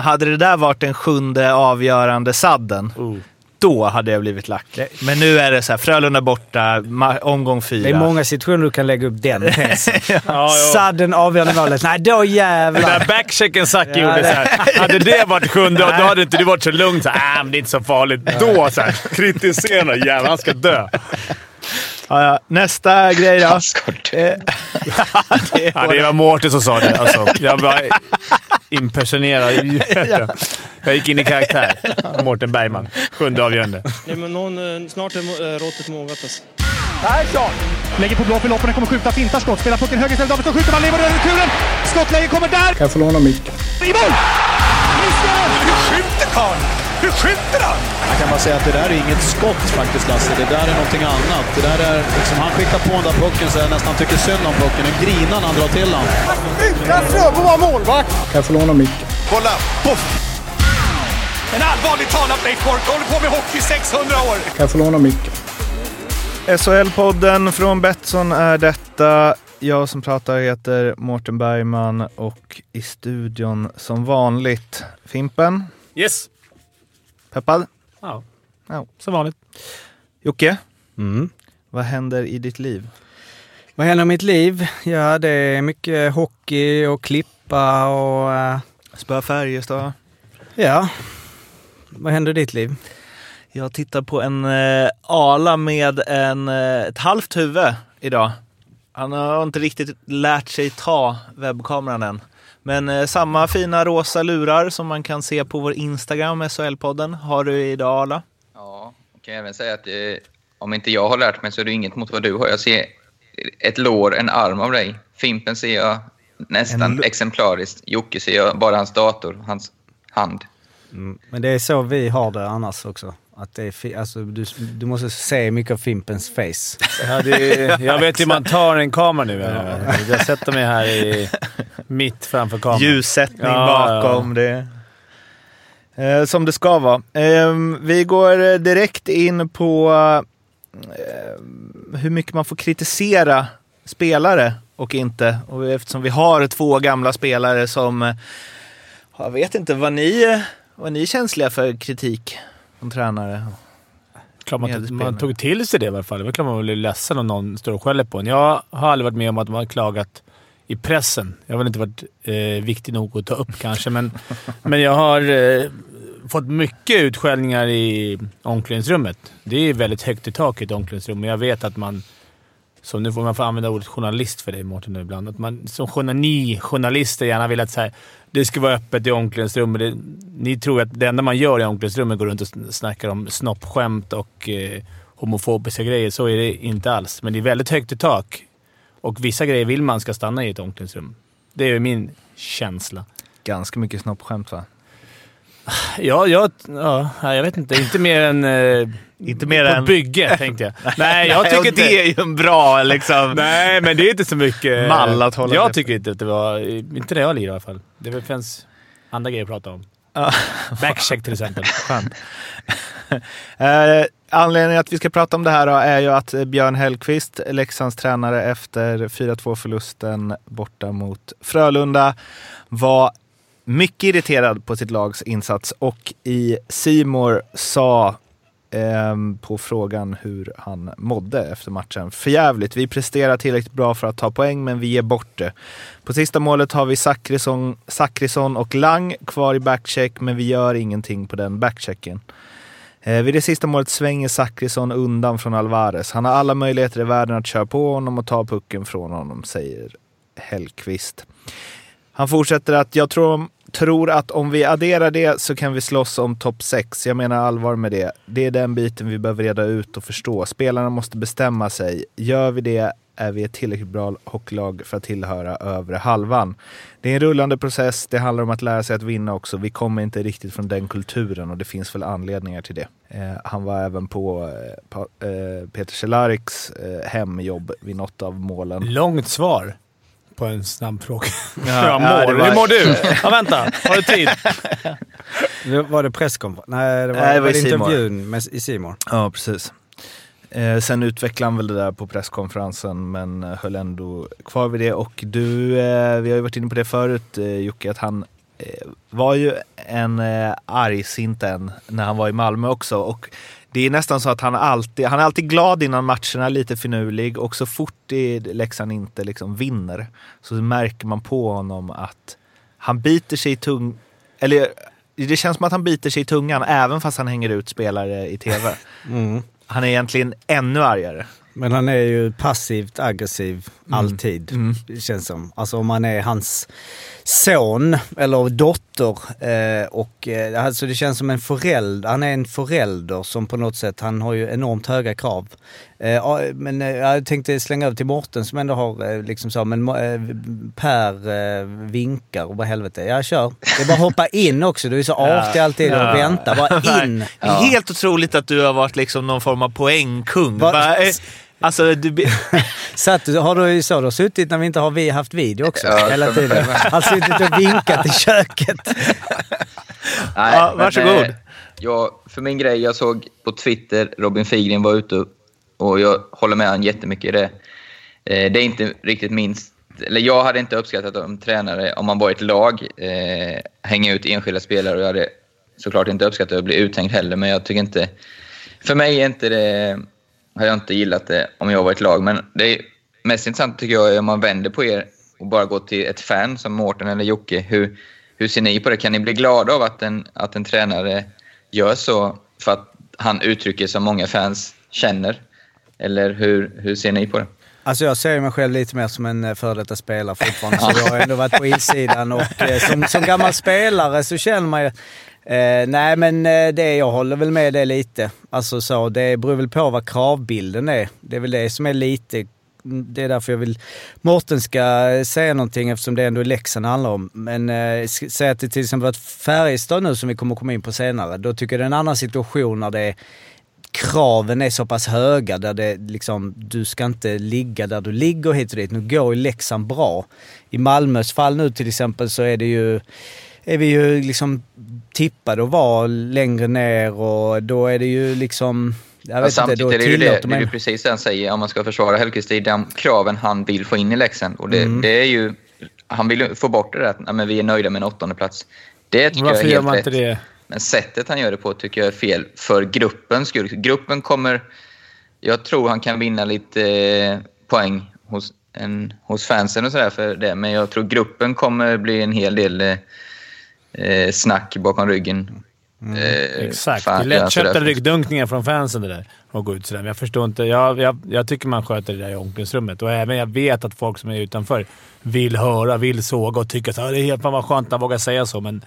Hade det där varit den sjunde avgörande sadden, Oh. då hade jag blivit lack. Men nu är det så här, Frölunda borta, omgång fyra. Det är många situationer du kan lägga upp den. Ja. Sadden avgörande målet. Nej, då Den jävlar. där backchecken Zacke Ja, gjorde det- så här. Hade det varit sjunde, då hade inte du varit så lugn. Så här, äh, men det är inte så farligt. Då så här, kritisera. Jävlar, han ska dö. Ja, ja. Nästa grej då. Eh, det är Ja, det var Mårten som sa det. Alltså, jag bara impersonerade. Jag gick in i karaktär. Mårten Bergman. Sjunde avgörande. Ja, men någon, eh, snart är eh, råttet mogat alltså. Lägger på blå för loppen, kommer skjuta, fintar skott, spelar pucken höger istället, Davidsson skjuter, man lever över returen! Skottläge kommer där! Kan jag få låna micken? I mål! Missar! Hur skjuter karln? Hur skjuter han? Jag kan bara säga att det där är inget skott faktiskt Lasse. Det där är någonting annat. Det där är liksom, han skickar på den där pucken så jag nästan tycker synd om pucken. Nu grinar när han drar till den. Utan Fröbo var målvakt! Kan jag få låna micken? Kolla! Poff! En allvarligt talad Leif Boork håller på med hockey i 600 år! Kan jag få låna micken? SHL-podden från Betsson är detta. Jag som pratar heter Mårten Bergman och i studion som vanligt Fimpen. Yes. Peppad? Ja. Ja. Som vanligt. Jocke? Mm. Vad händer i ditt liv? Vad händer i mitt liv? Ja, det är mycket hockey och klippa och... eh, Spö Färjestad. ja. Vad händer i ditt liv? Jag tittar på en eh, ala med en, eh, ett halvt huvud idag. Han har inte riktigt lärt sig ta webbkameran än. Men eh, samma fina rosa lurar som man kan se på vår Instagram, SHL-podden, har du idag Ala. Ja, och kan även säga att eh, om inte jag har lärt mig så är det inget mot vad du har. Jag ser ett lår, en arm av dig. Fimpen ser jag nästan En exemplariskt. Jocke ser jag bara hans dator, hans hand. Men det är så vi har det annars också. Att det är alltså, du, du måste se mycket av Fimpens face. Ja, det, jag vet hur man tar en kamera nu. Jag sätter mig här i, mitt framför kameran. Ljussättning Ja, bakom det. Eh, som det ska vara. Eh, vi går eh, direkt in på eh, hur mycket man får kritisera spelare och inte. Och eftersom vi har två gamla spelare som, eh, jag vet inte, var ni, var ni känsliga för kritik från tränare? Klart man, man tog till sig det i alla fall. Det var klart man blev ledsen om någon står och skäller på en. Jag har aldrig varit med om att man har klagat i pressen. Jag har väl inte varit eh, viktig nog att ta upp kanske, men, men jag har eh, fått mycket utskällningar i omklädningsrummet. Det är väldigt högt i tak i ett omklädningsrum, men jag vet att man... Så nu får man använda ordet journalist för dig Mårten ibland. Att man som journalister gärna vill att så här, det ska vara öppet i omklädningsrummet. Det, ni tror att det enda man gör i omklädningsrummet går runt och sn- snackar om snoppskämt och eh, homofobiska grejer. Så är det inte alls. Men det är väldigt högt i tak. Och vissa grejer vill man ska stanna i ett omklädningsrum. Det är min känsla. Ganska mycket snoppskämt va? Ja, jag, ja, jag vet inte. Inte mer än... Eh, Inte mer på än... ett bygge, tänkte jag. Nej, jag tycker inte... det är ju en bra liksom... Nej, men det är inte så mycket... Mall att hålla Jag tycker inte att det var... Inte det jag lirar i alla fall. Det finns andra grejer att prata om. Backcheck till exempel. Skönt. eh, anledningen att vi ska prata om det här då är ju att eh, Björn Hellkvist, Leksands tränare efter 4-2 förlusten borta mot Frölunda, var mycket irriterad på sitt lags insats och i Simor sa eh, på frågan hur han mådde efter matchen. Förjävligt, vi presterar tillräckligt bra för att ta poäng men vi ger bort det. På sista målet har vi Zachrisson, Zachrisson och Lang kvar i backcheck men vi gör ingenting på den backchecken. Eh, vid det sista målet svänger Zachrisson undan från Alvarez. Han har alla möjligheter i världen att köra på honom och ta pucken från honom, säger Hellqvist. Han fortsätter att jag tror, tror att om vi adderar det så kan vi slåss om topp 6. Jag menar allvar med det. Det är den biten vi behöver reda ut och förstå. Spelarna måste bestämma sig. Gör vi det är vi ett tillräckligt bra hockeylag för att tillhöra övre halvan. Det är en rullande process. Det handlar om att lära sig att vinna också. Vi kommer inte riktigt från den kulturen och det finns väl anledningar till det. Eh, han var även på, eh, eh, Peter Cehlariks eh, hemjobb vid något av målen. Långt svar på en snabb fråga. Ja, Ja, mår. var- Hur mår du? Ja, vänta. Har du tid? Var det presskonferens? Nej, det var, Nej, det var i intervjun med, i Simon. Ja, precis. Eh, sen utvecklade han väl det där på presskonferensen men eh, höll ändå kvar vid det. Och du, eh, vi har ju varit inne på det förut eh, Jocke, att han eh, var ju en eh, argsint en när han var i Malmö också. Och det är nästan så att han alltid, han är alltid glad innan matcherna, lite finurlig och så fort Leksand inte liksom vinner så märker man på honom att han biter sig i tung... Eller det känns som att han biter sig i tungan även fast han hänger ut spelare i tv. Mm. Han är egentligen ännu argare. Men han är ju passivt aggressiv Mm. alltid, det känns som. Alltså om man är hans son eller dotter eh, och eh, alltså det känns som en förälder. Han är en förälder som på något sätt, han har ju enormt höga krav. Eh, ja, men eh, jag tänkte slänga över till Morten som ändå har eh, liksom så, men eh, Per eh, vinkar och vad helvete. Ja, kör. Det är bara att hoppa in också. Du är så artig alltid och Ja. vänta. Bara in. Det är helt otroligt att du har varit liksom någon form av poängkung. Va- Bara, eh, Alltså, du, Satt, har du så, du har suttit när vi inte har vi haft video också Ja, hela tiden. Han har suttit och vinkat i köket. Nej, Ja, men, varsågod. eh, Jag, för min grej, jag såg på Twitter, Robin Figren var ute och jag håller med honom jättemycket i det. Eh, det är inte riktigt minst... Eller jag hade inte uppskattat om tränare, om man var ett lag, eh, hänga ut enskilda spelare. Och jag hade såklart inte uppskattat att bli uthängd heller, men jag tycker inte... För mig är inte det... Har jag inte gillat det om jag var ett lag, men det är mest intressant tycker jag är om man vänder på er och bara går till ett fan som Mårten eller Jocke. Hur, hur ser ni på det? Kan ni bli glada av att en, att en tränare gör så för att han uttrycker som många fans känner? Eller hur, hur ser ni på det? Alltså jag ser mig själv lite mer som en eh, före detta spelare fortfarande. Så jag har ändå varit på insidan och eh, som, som gammal spelare så känner man ju... Eh, nej men eh, det, jag håller väl med det lite. Alltså så, det beror väl på vad kravbilden är. Det är väl det som är lite... Det är därför jag vill... Mårten ska säga någonting eftersom det ändå är Leksand handlar om. Men eh, säg att det till exempel varit Färjestad nu som vi kommer komma in på senare. Då tycker jag det är en annan situation när det är kraven är så pass höga där det liksom, du ska inte ligga där du ligger hit och dit. Nu går ju Leksand bra. I Malmös fall nu till exempel så är det ju, är vi ju liksom tippade att vara längre ner och då är det ju liksom, jag Ja, vet inte, då är det ju det, det man... precis han säger om man ska försvara Hellkvist. Det är de kraven han vill få in i Leksand. Och det, Mm. det är ju, han vill få bort det där att vi är nöjda med en åttonde plats. Det tycker Varför jag är gör helt man rätt. inte det? Men sättet han gör det på tycker jag är fel för gruppens skull. Gruppen kommer... Jag tror han kan vinna lite eh, poäng hos, en, hos fansen och sådär för det. Men jag tror gruppen kommer bli en hel del eh, eh, snack bakom ryggen. Eh, Exakt. fan, lättköpta ryggdunkningar från fansen det där. Och gå ut sådär. Men jag förstår inte. Jag, jag, jag tycker man sköter det där i omklädningsrummet. Och även jag vet att folk som är utanför vill höra, vill såga och tycker att ah, det är helt fan vad skönt att han vågar säga så. Men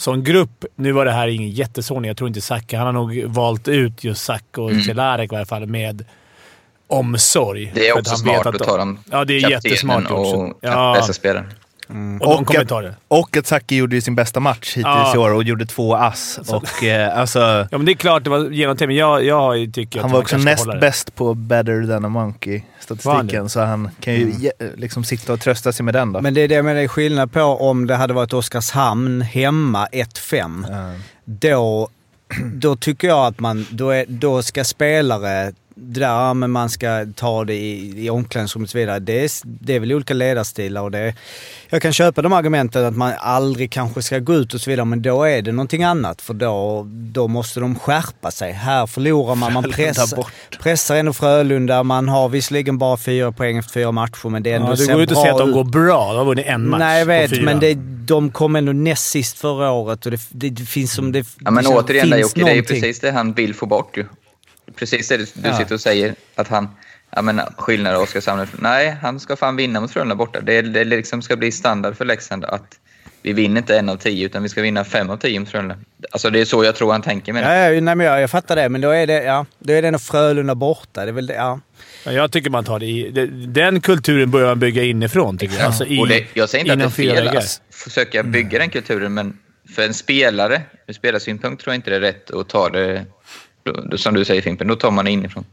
som grupp, nu var det här ingen jättesågning. Jag tror inte Zacke... Han har nog valt ut just Zacke och Mm. I alla fall med omsorg. Det är också smart att ta dem Ja, det är jättesmart också. och Ja, spelare. och Och kommer att- ta det. och att Zacke gjorde ju sin bästa match hittills Ja. i år och gjorde två ass. Och, eh, alltså, Ja, men det är klart det var genomtänkt, men jag, jag tycker han var också näst bäst på better than a monkey Var han statistiken. det? Så han kan ju ge, liksom sitta och trösta sig med den då. Men det är det med det är skillnad på om det hade varit Oskarshamn hemma 1-5. Ja. då, då tycker jag att man, då, är, då ska spelare, det där ja, men man ska ta det i, i omklädningsrummet och så vidare. Det är, det är väl olika ledarstilar och det, jag kan köpa de argumenten att man aldrig kanske ska gå ut och så vidare, men då är det någonting annat för då, då måste de skärpa sig. Här förlorar man, man pressar, pressar ändå Frölunda, man har visserligen bara fyra poäng efter fyra matcher men det är ändå Ja, du går ut och bra säger att de går bra. De har vunnit en match Nej, jag vet, men det, de kom ändå näst sist förra året och det, det, det finns som... Det, Ja, men det återigen, där, finns Jocke, det är ju precis det han vill få bort. Ju. Precis det du Ja. sitter och säger. Att han, ja, men, skillnad av Oskarshamn. Nej, han ska fan vinna mot Frölunda borta. Det, det liksom ska bli standard för Leksand att vi vinner inte en av tio, utan vi ska vinna fem av tio mot Frölunda. Alltså, det är så jag tror han tänker med det. Ja, ja, nej, men jag, jag fattar det, men då är det, ja, då är det ändå Frölunda borta. Det är väl det, ja. Ja, jag tycker man tar det i... det- Den kulturen börjar man bygga inifrån, tycker jag. Alltså, i, och det, jag säger inte att det är fel att försöka bygga den kulturen, men för en spelare, ur spelarsynpunkt, tror jag inte det är rätt att ta det, då- som du säger Fimpen, då tar man det inifrån.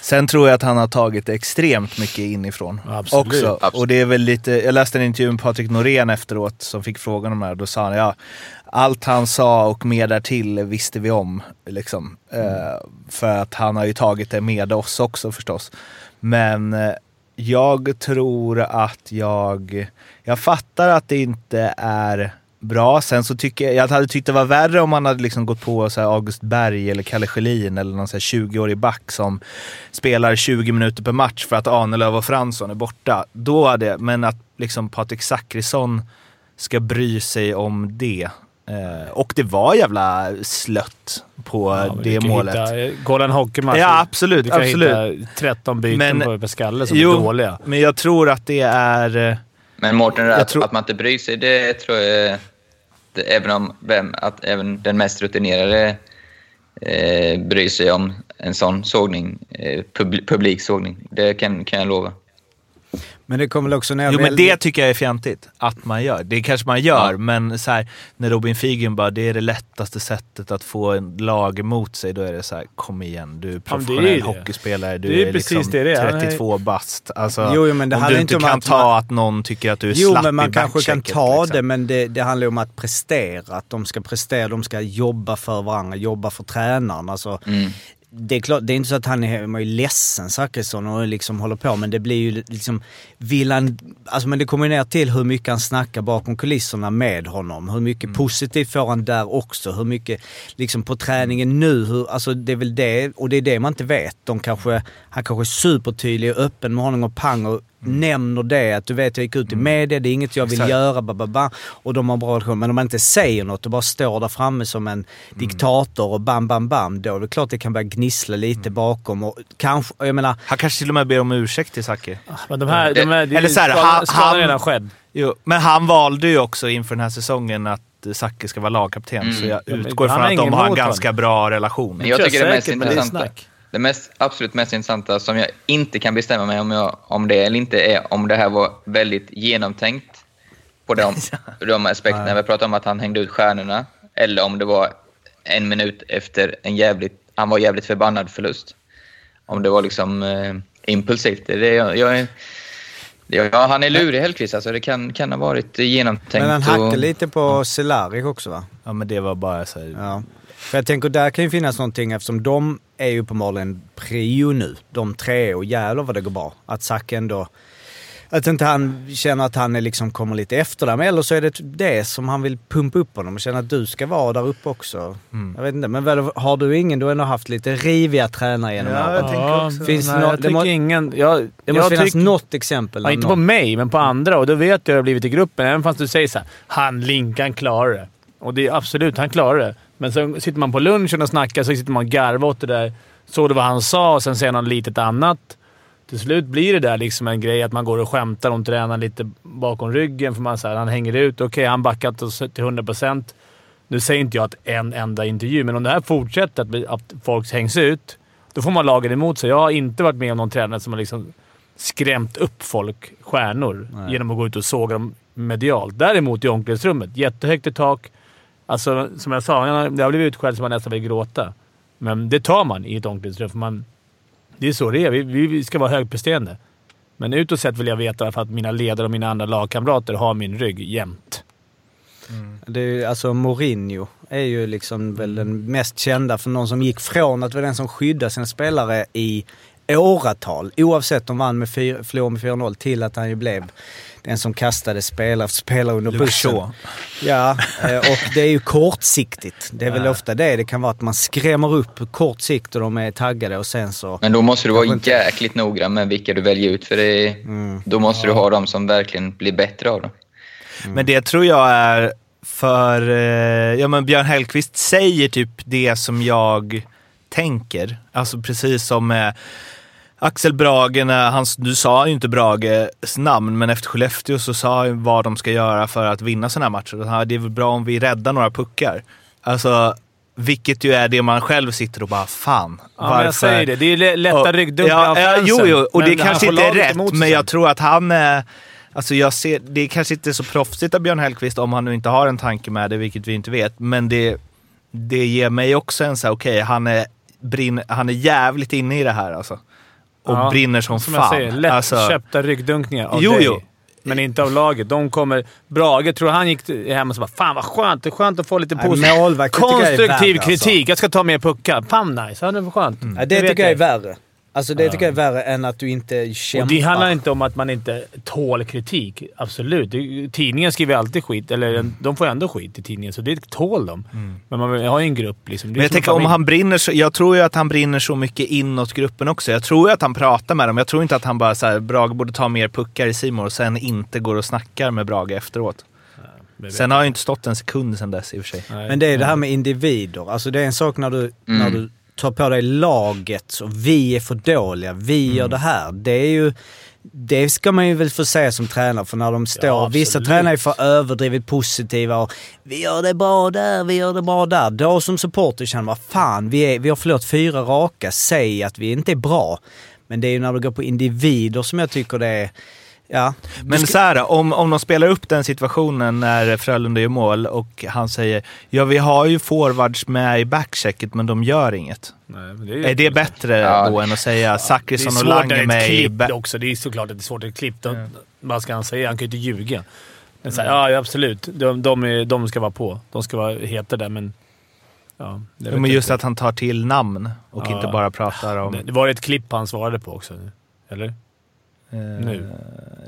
Sen tror jag att han har tagit extremt mycket inifrån Absolut. också. Absolut. Och det är väl lite, jag läste en intervju med Patrik Norén efteråt som fick frågan om det här. Då sa han ja, allt han sa och mer därtill visste vi om. Liksom. Eh, för att han har ju tagit det med oss också förstås. Men eh, jag tror att jag, jag fattar att det inte är bra. Sen så tycker jag, jag hade tyckt det var värre om man hade liksom gått på så här August Berg eller Kalle Schelin eller någon så här 20-årig back som spelar 20 minuter per match för att Ahnelöv och Fransson är borta. Då hade men att liksom Patrik Zackrisson ska bry sig om det. Eh, och det var jävla slött på Ja, det målet. Hitta, kolla en hockeymatch. Ja, absolut. Du kan absolut. hitta 13 byten Men- på per skalle som Jo. är dåliga. Men jag tror att det är... eh, Men Mårten, att, tror- att man inte bryr sig, det tror jag... Även om vem, att även den mest rutinerade eh, bryr sig om en sån sågning, eh, pub, publik sågning. Det kan, kan jag lova. Men det kommer väl också ner Jo men väldigt- det tycker jag är fjantigt att man gör. Det kanske man gör, Ja. men så här, när Robin Figgen bara, det är det lättaste sättet att få en lag emot sig. Då är det så här, kom igen, du är det är professionell ju det. hockeyspelare, du Det är är, precis liksom det det är. Han är- 32 bast. Alltså, Jo, jo, men det om du inte om kan att ta man- att någon tycker att du är Jo, slapp men man kanske kan ta liksom. det, men det, det handlar ju om att prestera. Att de ska prestera, de ska jobba för varandra, jobba för tränaren. Alltså, Mm. Det, är klart, det är inte så att han är, man är ledsen, Zachrisson, och liksom håller på, men det blir ju liksom... Vill han, alltså, men det kommer ner till hur mycket han snackar bakom kulisserna med honom. Hur mycket Mm. positivt får han där också? Hur mycket liksom på träningen nu? Hur, alltså det är väl det, och det är det man inte vet. De kanske, han kanske är supertydlig och öppen med honom och pang och nämner det. Att du vet, jag gick ut i media, det är inget jag vill Mm. Exakt. göra, ba, ba, ba, och de har bra relation. Men om man inte säger något och bara står där framme som en diktator och bam, bam, bam. Då är det klart det kan börja gnissla lite bakom och kanske, jag menar, Han kanske till och med ber om ursäkt till Zacke. Men de här... De här Eller så här, skadan- han- redan skedd. Jo, men han valde ju också inför den här säsongen att Zacke ska vara lagkapten, Mm. så jag Ja, utgår han från att de har en ganska bra relation. Men jag tycker det mest är intressanta, snack. Det mest, absolut mest intressanta som jag inte kan bestämma mig om, jag, om det eller inte är om det här var väldigt genomtänkt på de, de aspekterna. Vi pratade om att han hängde ut stjärnorna eller om det var en minut efter en jävligt, han var jävligt förbannad förlust. Om det var liksom eh, impulsivt. Det, är det, jag, jag är, ja, han är lurig Hellkvist alltså. Det kan, kan ha varit genomtänkt. men han hackar och- lite på Cehlarik också va? Ja, men det var bara så här, Ja. För jag tänker, där kan ju finnas någonting eftersom de är ju uppenbarligen prio nu. De tre och jävlar vad det går bra. Att Zack ändå... Att inte han känner att han är liksom kommer lite efter där. Men eller så är det det som han vill pumpa upp honom och känna att du ska vara där uppe också. Mm. Jag vet inte, men väl, har du ingen, du har ändå haft lite riviga tränare genom Ja, åren. jag tänker också- Finns nej, nå- jag det må- ingen... Jag, Det jag måste finnas något exempel. Ja, inte någon. på mig, men på andra. Och då vet jag hur det har blivit i gruppen. Även fast du säger så här, han Linkan klarar det. Och det är absolut, han klarar det. Men så sitter man på lunchen och snackar, så sitter man och garvar åt det där. Såg du vad han sa och sen säger han litet annat. Till slut blir det där liksom en grej att man går och skämtar om tränaren lite bakom ryggen. För man säger han hänger ut. Okej, han backat oss till 100%. Nu säger inte jag att en enda intervju, men om det här fortsätter, att, att folk hängs ut, då får man lagen emot sig. Jag har inte varit med om någon tränare som har liksom skrämt upp folk, stjärnor, genom att gå ut och såga dem medialt. Däremot i omklädningsrummet, jättehögt i tak. Alltså, som jag sa, jag har blivit utskälld så man nästan vill gråta. Men det tar man i ett omklädningsrum, för man, det är så det är. Vi, vi ska vara högpresterande. Men utåt sett vill jag veta för att mina ledare och mina andra lagkamrater har min rygg jämt. Mm. Det är, ju- alltså Mourinho är ju liksom väl den mest kända för någon som gick från att vara den som skyddade sina spelare i åratal, oavsett om vann med förlorade med 4-0, till att han ju blev den som kastade spelare, spelare under Luke bussen. Shaw. Ja, eh, och det är ju kortsiktigt. Det är väl ofta det. Det kan vara att man skrämmer upp på kort sikt och de är taggade och sen så... Men då måste du vara inte- jäkligt noggrann med vilka du väljer ut. För det är, då måste du ha de som verkligen blir bättre av det. Men det tror jag är för... Eh, ja, men Björn Hellkvist säger typ det som jag tänker. Alltså precis som med Axel Brage, när han, du sa ju inte Brages namn, men efter Skellefteå så sa han vad de ska göra för att vinna sådana här matcher. Han Det är väl bra om vi räddar några puckar. Alltså, vilket ju är det man själv sitter och bara, fan. Ja, men jag säger det. Det är lä- lätta ryggdunkar ja, ja. Jo, jo, och Men det han kanske inte är rätt, men jag tror att han är... Alltså jag ser, det är kanske inte så proffsigt av Björn Hellkvist om han nu inte har en tanke med det, vilket vi inte vet. Men det, det ger mig också en så här, okej, han, är, brinn, han är jävligt inne i det här alltså. Och Ja, brinner som, Som fan. jag säger, lätt alltså, köpta ryggdunkningar av Jo, dig. jo. Men inte av laget. De kommer... Brage, tror han gick hem och så bara “Fan vad skönt! Det är skönt att få lite positiv... Konstruktiv värre, kritik. Jag ska ta mer puckar. Fan nice! Ja, det var skönt. Ja, det vet tycker jag är värre. Alltså det tycker jag är värre än att du inte kämpar. Och det handlar inte om att man inte tål kritik. Absolut. Tidningen skriver alltid skit, eller de får ändå skit i tidningen, så det tål de. Men man har ju en grupp liksom. Men jag tänker om han brinner så, Jag tror ju att han brinner så mycket inåt gruppen också. Jag tror ju att han pratar med dem. Jag tror inte att han bara såhär, Brage borde ta mer puckar i Simor och sen inte går och snackar med Brage efteråt. Sen har jag ju inte stått en sekund sen dess i och för sig. Nej. Men det är det här med individer. Alltså det är en sak när du, när du tar på dig laget och vi är för dåliga, vi gör det här. Det är ju... Det ska man ju väl få säga som tränare, för när de står... Ja, vissa tränare är för överdrivet positiva och vi gör det bra där, vi gör det bra där. Då som supporter känner man, fan vi, är, vi har förlorat fyra raka, säg att vi inte är bra. Men det är ju när du går på individer som jag tycker det är... Ja. Men så här, om, om de spelar upp den situationen när Frölunda gör mål och han säger ja vi har ju forwards med i backchecket men de gör inget. Nej, men det är, Är det bättre Ja, då det- än att säga det Zachrisson och svårt när Lange det är med i back... också. Det är såklart att det är svårt. Ett klipp. De, Vad ska han säga? Han kan ju inte ljuga. Men så här, ja, absolut. De, de, är, de ska vara på. De ska vara heta där, men... Ja, det Ja, men just inte. att han tar till namn och Ja. inte bara pratar om... Det, det var ett klipp han svarade på också. Eller? Eh, nu.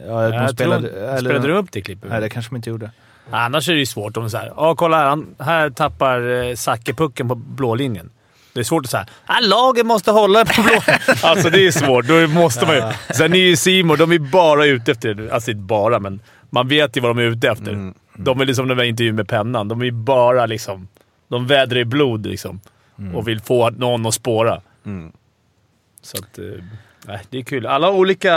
Ja, de Jag spelade... tror, eller, spelade du upp det klippet? Nej, det kanske de inte gjorde. Annars är det ju svårt om det är såhär, ja kolla här, han, här tappar eh, Zacke pucken på blå linjen. Det är svårt att säga ah, laget måste hålla på blå Alltså det är svårt. Då måste man ju... Sen är ju Simon, de är bara ute efter... Alltså inte bara, men man vet ju vad de är ute efter. De är liksom den där intervjun med pennan. De är bara liksom... De vädrar i blod liksom. Och vill få någon att spåra. Så att... Nej, det är kul. Alla olika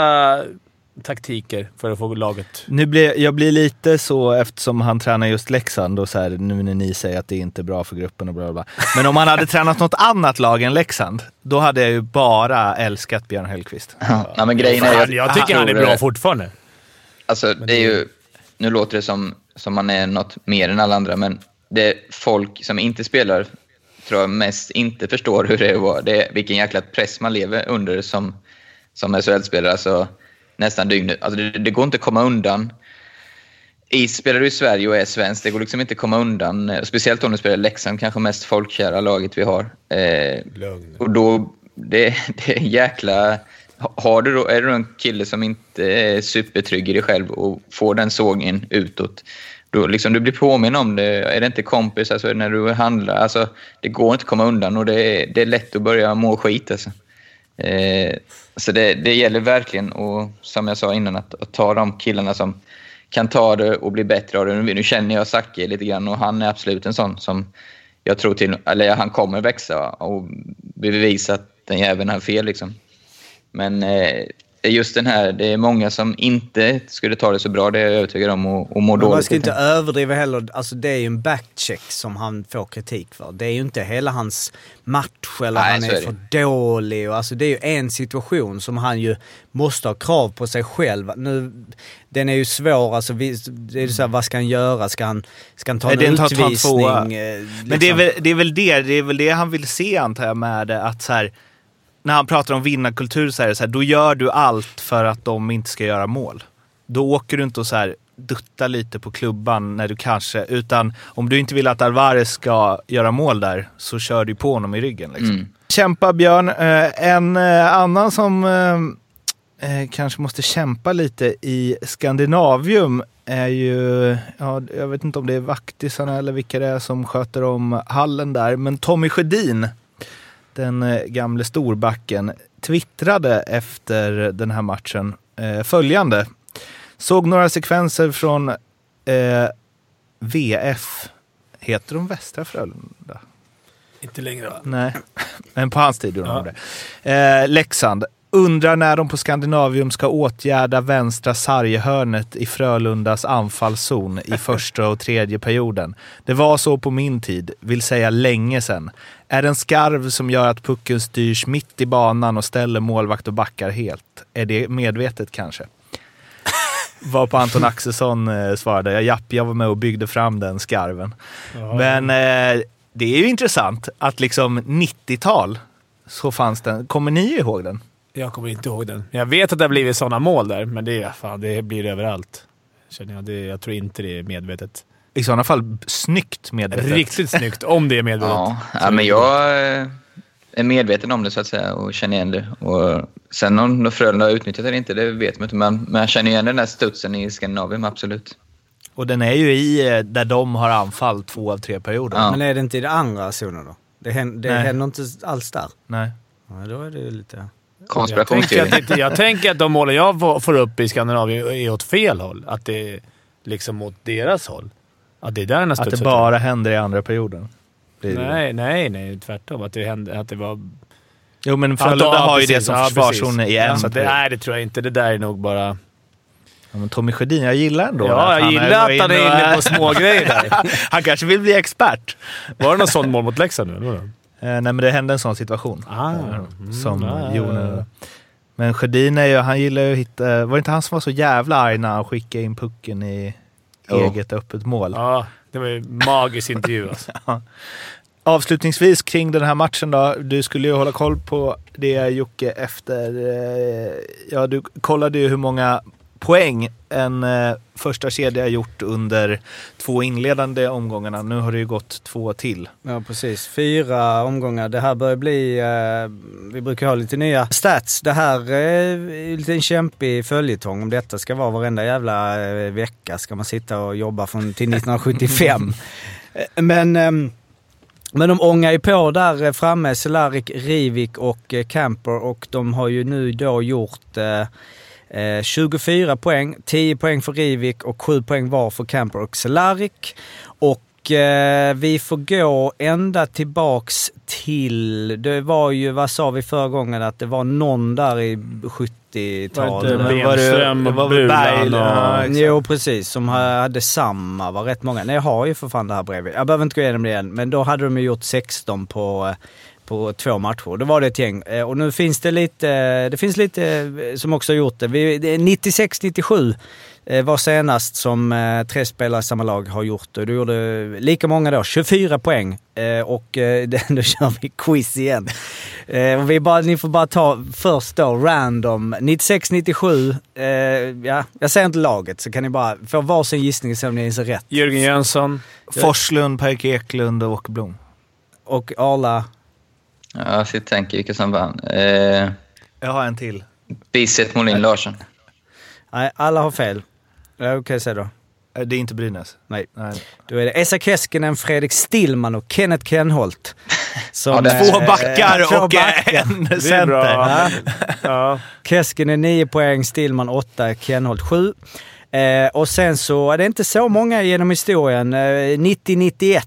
taktiker för att få laget... Nu blir, jag blir lite så eftersom han tränar just Leksand och så här, nu när ni säger att det inte är bra för gruppen och bla bla bla. Men om han hade tränat något annat lag än Leksand, då hade jag ju bara älskat Björn Hellkvist. Nej, men grejen är... Fan, jag tycker han är bra fortfarande. Alltså, det är ju... Nu låter det som, som man är något mer än alla andra, men det är folk som inte spelar tror jag mest inte förstår hur det var. Det är vilken jäkla press man lever under som, som SHL-spelare. Alltså, nästan dygnet. Alltså, det, det går inte att komma undan. I, spelar du i Sverige och är svensk, det går liksom inte att komma undan. eh, Speciellt om du spelar i Leksand, kanske mest folkkära laget vi har. Eh, och då, det, det är jäkla... Har du då, är du en kille som inte är supertrygg i dig själv och får den sågningen utåt, då liksom du blir påminn om det. Är det inte kompis, alltså när du handlar, alltså det går inte att komma undan och det är, det är lätt att börja må skit alltså. Eh, så det, det gäller verkligen, och som jag sa innan, att, att ta de killarna som kan ta det och bli bättre av det. Nu, nu känner jag Zacke lite grann och han är absolut en sån som jag tror till, eller han kommer växa och bevisa att den jäveln har fel liksom. Men eh, just den här, det är många som inte skulle ta det så bra, det är jag övertygad om, och, och mår Men man dåligt. ska inte överdriva heller. Alltså det är ju en backcheck som han får kritik för. Det är ju inte hela hans match eller Nej, han är, är det. för dålig. Och alltså det är ju en situation som han ju måste ha krav på sig själv. Nu, den är ju svår. Alltså, vi, det är ju så här, vad ska han göra? Ska han, ska han ta Nej, en det är en ta- ta utvisning? Eh, Men det är, liksom. väl, det är väl det, det är väl det han vill se antar jag med det. Att så här, när han pratar om vinnarkultur så är det så här, då gör du allt för att de inte ska göra mål. Då åker du inte och så här duttar lite på klubban när du kanske, utan om du inte vill att Alvarez ska göra mål där så kör du på honom i ryggen. Liksom. Mm. Kämpa Björn. Eh, En eh, annan som eh, kanske måste kämpa lite i Skandinavium är ju, ja, jag vet inte om det är vaktisarna eller vilka det är som sköter om hallen där, men Tommy Sjödin, den eh, gamle storbacken, twittrade efter den här matchen eh, följande. Såg några sekvenser från eh, VF, heter de Västra Frölunda? Inte längre va? Nej, men på hans tid gjorde de det. Eh, Leksand. Undrar när de på Skandinavium ska åtgärda vänstra sarghörnet i Frölundas anfallszon i första och tredje perioden. Det var så på min tid, vill säga länge sedan. Är det en skarv som gör att pucken styrs mitt i banan och ställer målvakt och backar helt? Är det medvetet kanske? Var på Anton Axelsson eh, svarade. Ja, japp, jag var med och byggde fram den skarven. Men eh, det är ju intressant att liksom 90-tal så fanns den. Kommer ni ihåg den? Jag kommer inte ihåg den. Jag vet att det har blivit sådana mål där, men det, är- fan, det blir överallt. Känner jag. Det, jag tror inte det är medvetet. I sådana fall snyggt medvetet. Riktigt snyggt, om det är medvetet. Ja, ja men jag, eh, är medveten om det så att säga och känner igen det. Och sen om Frölunda har utnyttjat det eller inte, det vet man inte. Men, men jag känner igen den där studsen i Skandinavien, absolut. Och den är ju i eh, där de har anfall två av tre perioder. Ja. Men är det inte i det andra zonen då? Det händer, det händer inte alls där? Nej. Ja, då är det lite... Jag tänker, Konspirationsteori. att, jag tänker att de målen jag får- får upp i Skandinavien är åt fel håll. Att det är liksom mot deras håll. Att det är där den har Att det bara händer i andra perioden. Det. Nej, nej, nej. Tvärtom. Att det, hände, att det var... Jo, men Ja, Frölunda ja, har ju precis. det som Ja, försvarszon i en. Ja, det, nej, det tror jag inte. Det där är nog bara... Ja, men Tommy Sjödin, jag gillar ändå Ja, jag han gillar att han är inne på smågrejer där. han kanske vill bli expert. Var det någon sån mål mot Leksand nu? Eh, nej, men det hände en sån situation. Ah, Eh, mm, som ja, ja, Jon... ja. Men Sjödin är ju, han gillar ju att hitta... Var det inte han som var så jävla arg när han skickade in pucken i. eget öppet mål? Ja, det var ju en magisk intervju alltså. Avslutningsvis kring den här matchen då. Du skulle ju hålla koll på det Jocke efter... Eh, ja, du kollade ju hur många poäng en eh, första kedja gjort under två inledande omgångarna. Nu har det ju gått två till. Ja, precis. Fyra omgångar. Det här börjar bli... Eh, vi brukar ha lite nya stats. Det här är eh, lite en kämpig följetong. Om detta ska vara varenda jävla eh, vecka ska man sitta och jobba från, till 1975. Eh, Men... men de ångar ju på där eh, framme, Cehlárik, Rivik och eh, Camper och de har ju nu då gjort eh, eh, 24 poäng, 10 poäng för Rivik och 7 poäng var för Camper och Cehlárik. Och eh, vi får gå ända tillbaks till, det var ju, vad sa vi förra gången, att det var någon där i 70-talet. Var det inte var det- Benström det och Bulan och... ja. Jo, precis. Som hade samma, var rätt många. Nej, jag har ju för fan det här bredvid. Jag behöver inte gå igenom det igen, men då hade de ju gjort 16 på, eh, på två matcher. Då var det ett gäng. Eh, Och nu finns det lite, det finns lite eh, som också har gjort det. Vi- det är 96-97 eh, var senast som eh, tre spelare i samma lag har gjort det. Du gjorde lika många då, 24 poäng. Eh, och eh, då kör vi quiz igen. Eh, och vi bara, ni får bara ta först då, random. 96-97, eh, ja, jag säger inte laget, så kan ni bara få varsin gissning och se om ni gissar rätt. Jörgen Jönsson. Forslund, Per Eklund och Åke Blom. Och Arla, Ja, jag sitter och tänker vilka som vann. Eh, Jag har en till. Biset Molin Larsson. nej alla har fel. Ja, Okej, säg då. Eh, Det är inte Brynäs. Nej. Nej. Då är det Esa Keskinen, Fredrik Stillman och Kenneth Kenholt. Som, Ja, är Två backar och backar. en är center. Ja. Ja. Keskinen 9 poäng, Stillman 8, Kenholt 7. Eh, och sen så är det inte så många genom historien. Eh, 90-91,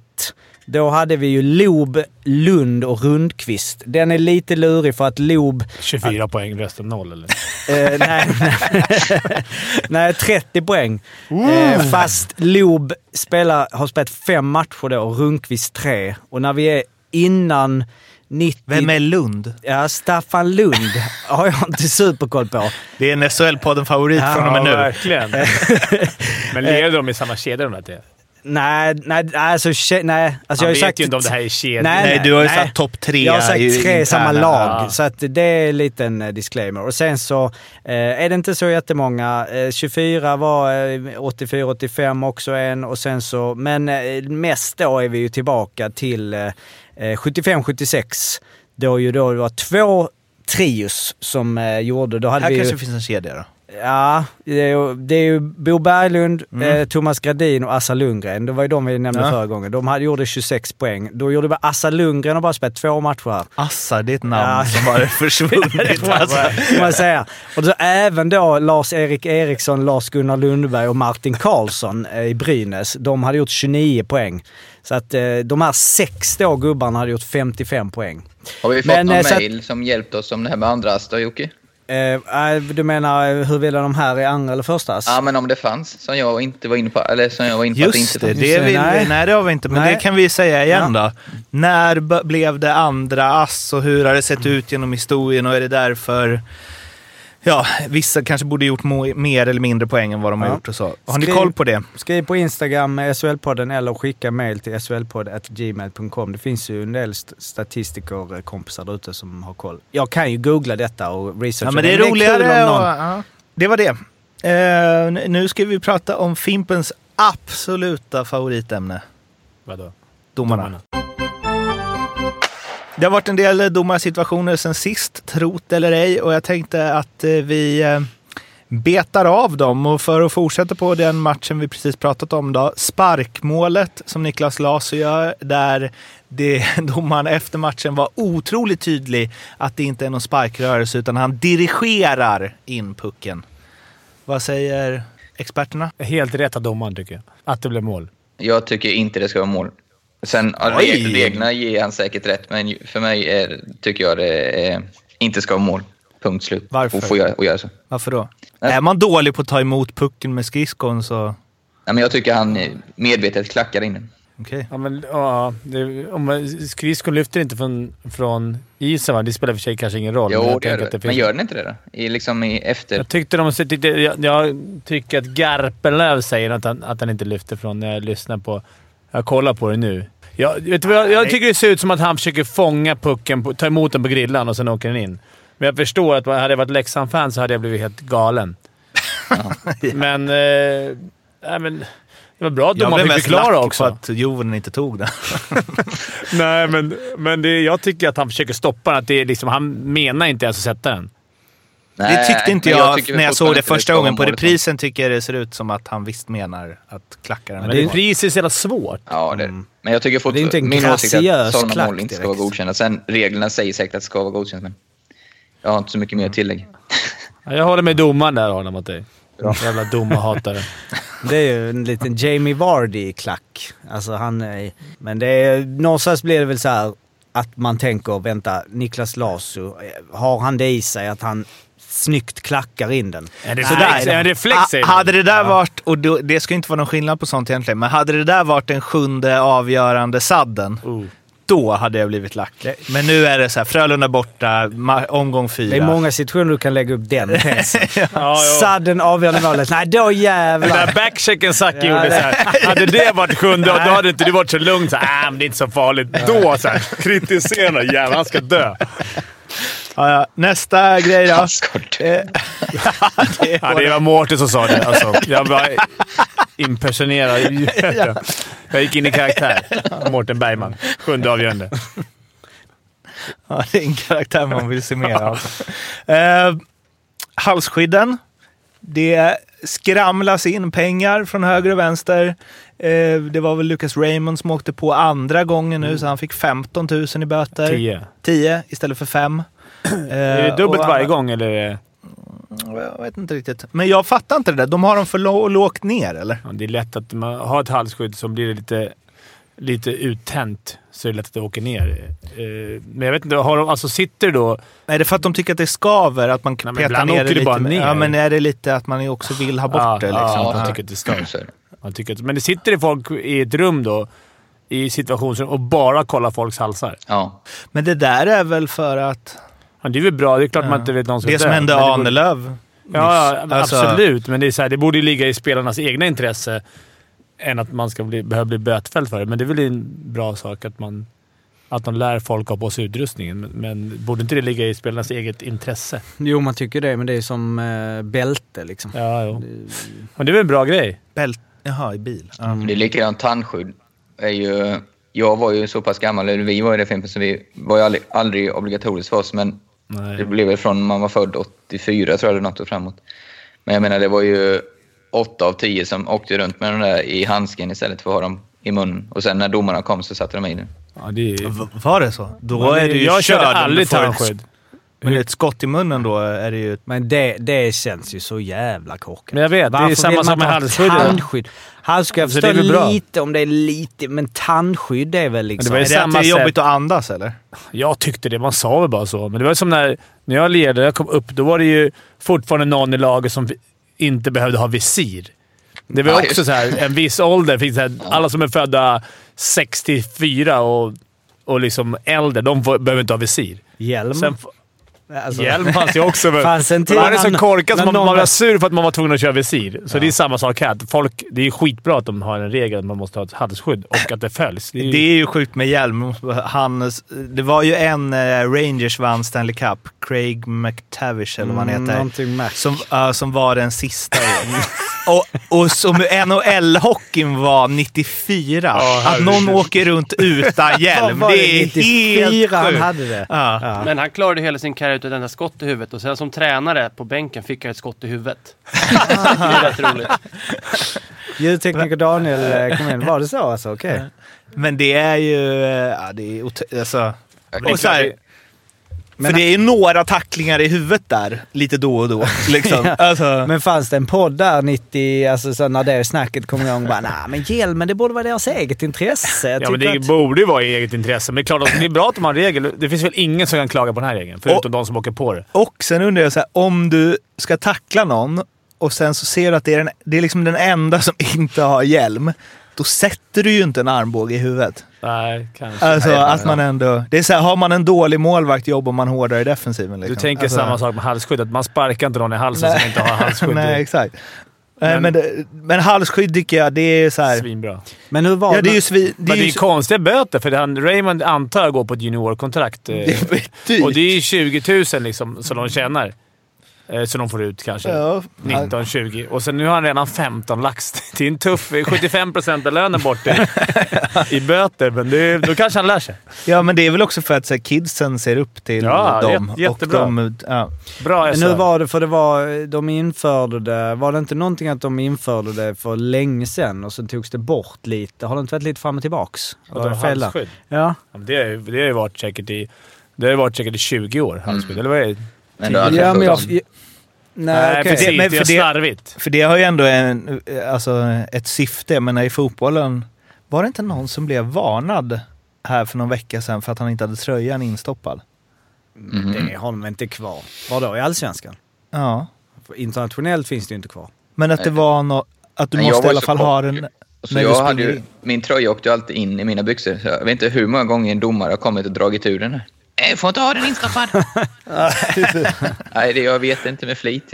då hade vi ju Lob, Lund och Rundqvist. Den är lite lurig för att Lob 24 poäng, resten noll eller? Eh, nej, nej. nej, 30 poäng. Eh, fast Lob spelar, har spelat fem matcher då och Rundqvist tre. Och när vi är innan 90... Vem är Lund? Ja, Staffan Lund har jag inte superkoll på. Det är en SHL-podden-favorit från och med Ja, nu. verkligen. Men leder de i samma kedja de där tre? Nej, nej, alltså, tje- nej. Alltså, Han jag vet har sagt, ju inte om det här är kedja. Nej, Nej, du har ju nej. satt topp tre Jag har sagt i tre i samma lag, Ja. så att det är en liten eh, disclaimer. Och sen så eh, är det inte så jättemånga. Eh, 24 var eh, 84-85 också en och sen så, men eh, mest då är vi ju tillbaka till eh, eh, 75-76. Då ju då det var två trios som eh, gjorde, då hade Här vi ju, kanske finns en kedja då. Ja, det är ju, det är ju Bo Berglund, Mm. eh, Thomas Gradin och Assa Lundgren. Det var ju de vi nämnde Ja. förra gången. De hade, gjorde 26 poäng. Då gjorde bara Assa Lundgren har bara spelat två matcher här. Assa, det är ett namn Ja. som bara är försvunnit. alltså. Får man säga. Och så även då Lars-Erik Eriksson, Lars-Gunnar Lundberg och Martin Karlsson eh, i Brynäs. De hade gjort 29 poäng. Så att eh, de här sex då gubbarna hade gjort 55 poäng. Har vi fått Men, någon eh, så att- mail som hjälpt oss om det här med andras då, Jocke? Eh, du menar eh, huruvida de här är andra eller förstas? Ja, men om det fanns, som jag inte var inne på, eller som jag var inne på att det Just inte det, fanns. det vill, Nej. nej. det har vi inte. Men Nej. det kan vi säga igen då. När blev det andra ass och hur har det sett ut genom historien och är det därför... Ja, vissa kanske borde gjort mer eller mindre poäng än vad de har Ja. gjort och så. Har ni Skriv- koll på det? Skriv på Instagram med SHL-podden eller skicka mail till shlpodd.gmail.com. Det finns ju en del st- statistikerkompisar där ute som har koll. Jag kan ju googla detta och researcha. Ja, men det är roligare. om Och, någon- ja. Det var det. Eh, n- nu ska vi prata om Fimpens absoluta favoritämne. Vadå? Domarna. Det har varit en del domarsituationer sen sist, trot eller ej, och jag tänkte att eh, vi eh, betar av dem. Och för att fortsätta på den matchen vi precis pratat om då, sparkmålet som Niklas Lasu gör, där det, domaren efter matchen var otroligt tydlig att det inte är någon sparkrörelse, utan han dirigerar in pucken. Vad säger experterna? Helt rätt av domaren tycker jag. Att det blev mål. Jag tycker inte det ska vara mål. Sen, ja, Oj! reglerna ger han säkert rätt, men för mig är, tycker jag det är, inte ska vara mål. Punkt slut. Varför? Och göra, och göra så. Varför då? Nej. Är man dålig på att ta emot pucken med skridskon så... Nej, men jag tycker han medvetet klackar in den. Okej. Ja, men ja, det, om skridskon lyfter inte från, från isen va? Det spelar för sig kanske ingen roll. men Jo, jag det gör det. att Men gör den inte det då? I, liksom i efter... Jag tyckte de... Tyckte, jag, jag tycker att Garpenlöv säger att han, att han inte lyfter från när jag lyssnar på... Jag kollar på det nu. Jag, vet du jag, jag tycker det ser ut som att han försöker fånga pucken, på, ta emot den på grillan och sen åker den in. Men jag förstår att hade jag varit Leksand-fan så hade jag blivit helt galen. Men... Eh, nej, men det var bra att Jag domaren blev fick mest lack förklara på också. att Joven inte tog den. Nej, men, men det, jag tycker att han försöker stoppa den. Att det är liksom, han menar inte ens att sätta den. Nej, det tyckte inte jag, tycker när jag såg fortfarande det första gången. På reprisen tycker jag det ser ut som att han visst menar att klacka den. Men det är priset så jävla svårt. Ja, det är det. Men jag tycker Det är inte en fortfarande... Min åsikt är graciös att sådana klack mål inte ska vara godkända. Sen reglerna säger säkert att det ska vara godkänt, men jag har inte så mycket mer att tillägga. Ja, Jag håller med domaren där, Arne, mot dig. Jävla domarhatare. Det är ju en liten Jamie Vardy-klack. Alltså han är... Men det är... Någonstans blir det väl så här att man tänker, vänta, Niklas Lasu, har han det i sig att han snyggt klackar in den? En Så reflex, där är en det. reflex Ha, man. hade det där varit, och då, det ska inte vara någon skillnad på sånt egentligen, men hade det där varit den sjunde avgörande sadden, Oh. då hade jag blivit lack. Men nu är det så här, Frölunda borta, omgång fyra. Det är många situationer du kan lägga upp den tesen. Ja. Sadden avgörande målet. Nej, då Den jävlar. där backchecken Zacke Ja, gjorde det- så här. Hade det varit sjunde, då hade inte du varit så lugn. Så här, äh, men det är inte så farligt. Då så här, kritisera den jäveln. Han ska dö. Ja, ja. Nästa grej då. Dö. Eh, det Ja, det var Mårten som sa det. Alltså, jag var impersonerad. Jag gick in i karaktär. Mårten Bergman. Sjunde avgörande. Ja, det är en karaktär man vill se mer av. Eh, halsskydden. Det skramlas in pengar från höger och vänster. Eh, det var väl Lucas Raymond som åkte på andra gången nu, så han fick 15 000 i böter. Tio. 10 istället för 5. Är det dubbelt varje gång eller? Jag vet inte riktigt. Men jag fattar inte det där. De har dem för lå- lågt ner, eller? Ja, det är lätt att man har ett halsskydd som blir lite, lite uttänt. Så är det lätt att det åker ner. Eh, Men jag vet inte, har de, alltså sitter det då... Är det för att de tycker att det skaver? Att man men petar ner det det lite? bara ner. Ja, men är det lite att man också vill ha bort Ja, det? Liksom? ja, man man tycker att det stör. Så det. Man tycker att, men det sitter det folk i ett rum då, i situationsrum, och bara kollar folks halsar. Ja. Men det där är väl för att... Ja, det är väl bra. Det är klart Ja. man inte vet någon som Det är som hände det borde- Ahnelöv Ja, Alltså, absolut. Men det, är så här, det borde ju ligga i spelarnas egna intresse än att man ska bli, behöva bli bötfälld för det. Men det är väl en bra sak att man att de lär folk ha på sig utrustningen. Men, borde inte det ligga i spelarnas eget intresse? Jo, man tycker det, men det är som eh, bälte liksom. Ja, jo. Men det är väl en bra grej? Bält... Jaha, i bil. Ja. Det är likadant tandskydd. Är ju, jag var ju så pass gammal, eller vi var ju det Fimpen, så vi var ju aldrig, aldrig obligatoriskt för oss. Men det Nej. blev väl från man var född 84 tror jag det något år framåt. Men jag menar det var ju åtta av tio som åkte runt med den där i handsken istället för att ha dem i munnen. Och sen när domarna kom så satte de i den. Ja, det är, Var det så? Då Ja, är det ju jag körde körd om du aldrig får ett- tandskydd. Men ett skott i munnen då är det ju... Men det, det känns ju så jävla korkat. Men jag vet, det är Varför samma sak med halsskydd. Tandskydd. Halsskydd, jag Alltså, det är förstår väl bra. lite om det är lite, men tandskydd är väl liksom... var ju Är det att samma det är jobbigt att andas eller? Jag tyckte det. Man sa väl bara så. Men det var som när, när jag ledde jag kom upp. Då var det ju fortfarande någon i laget som inte behövde ha visir. Det var också så här, en viss ålder. Finns här, Alla som är födda 64 och, och liksom äldre, de får, behöver inte ha visir. Hjälm? Sen, Alltså, Hjälm fanns ju också. Men Fanns en tid man är så korkad så när man, någon man var sur för att man var tvungen att köra visir. Så det är samma sak här. Att Folk, det är skitbra att de har en regel att man måste ha ett halsskydd och att det följs. Det är ju, Det är ju sjukt med hjälm. Han, det var ju en eh, Rangers vann Stanley Cup, Craig McTavish eller vad han Mm, heter. någonting med. Som, ja, som var den sista. och, och som NHL-hockeyn var 94. Ja, att någon åker runt utan hjälm. Det är 94 helt han sjukt. hade det. Ja. Ja. Men han klarade hela sin karriär utan ett enda skott i huvudet och sen som tränare på bänken fick han ett skott i huvudet. det är rätt roligt. Ljudtekniker Daniel eh, kom in. Var det så alltså? Okej. Men det är ju... eh, Ja, det är alltså, Jag och så här, Men- för det är ju några tacklingar i huvudet där, lite då och då. Liksom. alltså, Men fanns det en podd där 90, alltså så när det snacket kom igång? Bara, nej men hjälmen det borde vara deras eget intresse. Jag ja, men tycker det att- borde ju vara i eget intresse. Men det är klart, att det är bra att de har en regel. Det finns väl ingen som kan klaga på den här regeln, förutom de som åker på det. Och sen undrar jag så här, om du ska tackla någon och sen så ser du att det är, den, det är liksom den enda som inte har hjälm. Då sätter du ju inte en armbåge i huvudet. Nej, kanske. Alltså Nej, att man ändå... Det är så här, har man en dålig målvakt jobbar man hårdare i defensiven. Liksom. Du tänker alltså, samma sak med halsskydd. Att man sparkar inte någon i halsen Nej. som inte har halsskydd. Nej, exakt. Nej, Men- Men, det, men halsskydd tycker jag, det är så här... Svinbra. Men hur var Ja, det är ju svi, det Men är det är ju ju konstiga böter, för han, Raymond antar jag går på ett juniorkontrakt. eh, det är dyrt. Och det är ju 20 000 liksom, som de tjänar. Eh, Så de får ut kanske. Ja, 19-20. Och sen nu har han redan 15 lax. Det är en tuff... 75 procent av lönen bort i, i böter, men det, då kanske han lär sig. Ja, men det är väl också för att så här, kidsen ser upp till Ja, dem. jätte- jättebra. Och de, ja. Bra SR. hur var det? För det var, de införde det, var det inte någonting att de införde det för länge sedan och sen togs det bort lite? Har det inte varit lite fram och tillbaks? Och det halsskydd. Ja. Ja, det, är- det har ju varit säkert i... Det har ju varit säkert i 20 år, halsskydd. Eller vad är det? Men ja men jag... Nej, Nej, okej. precis. Men Det är för det- slarvigt. För det har ju ändå en, alltså, ett syfte. Men i fotbollen, var det inte någon som blev varnad här för någon vecka sedan för att han inte hade tröjan instoppad? Mhm. Det har de inte kvar. Vadå, i Allsvenskan? Ja. För internationellt finns det ju inte kvar. Men att det var något, att du Men jag måste i alla fall kort. ha den Så du jag hade ju, in. min tröja åkte ju alltid in i mina byxor. Så jag vet inte hur många gånger en domare har kommit och dragit ur den. här. Jag får inte ha den instoppad. Nej, det, jag vet inte med flit.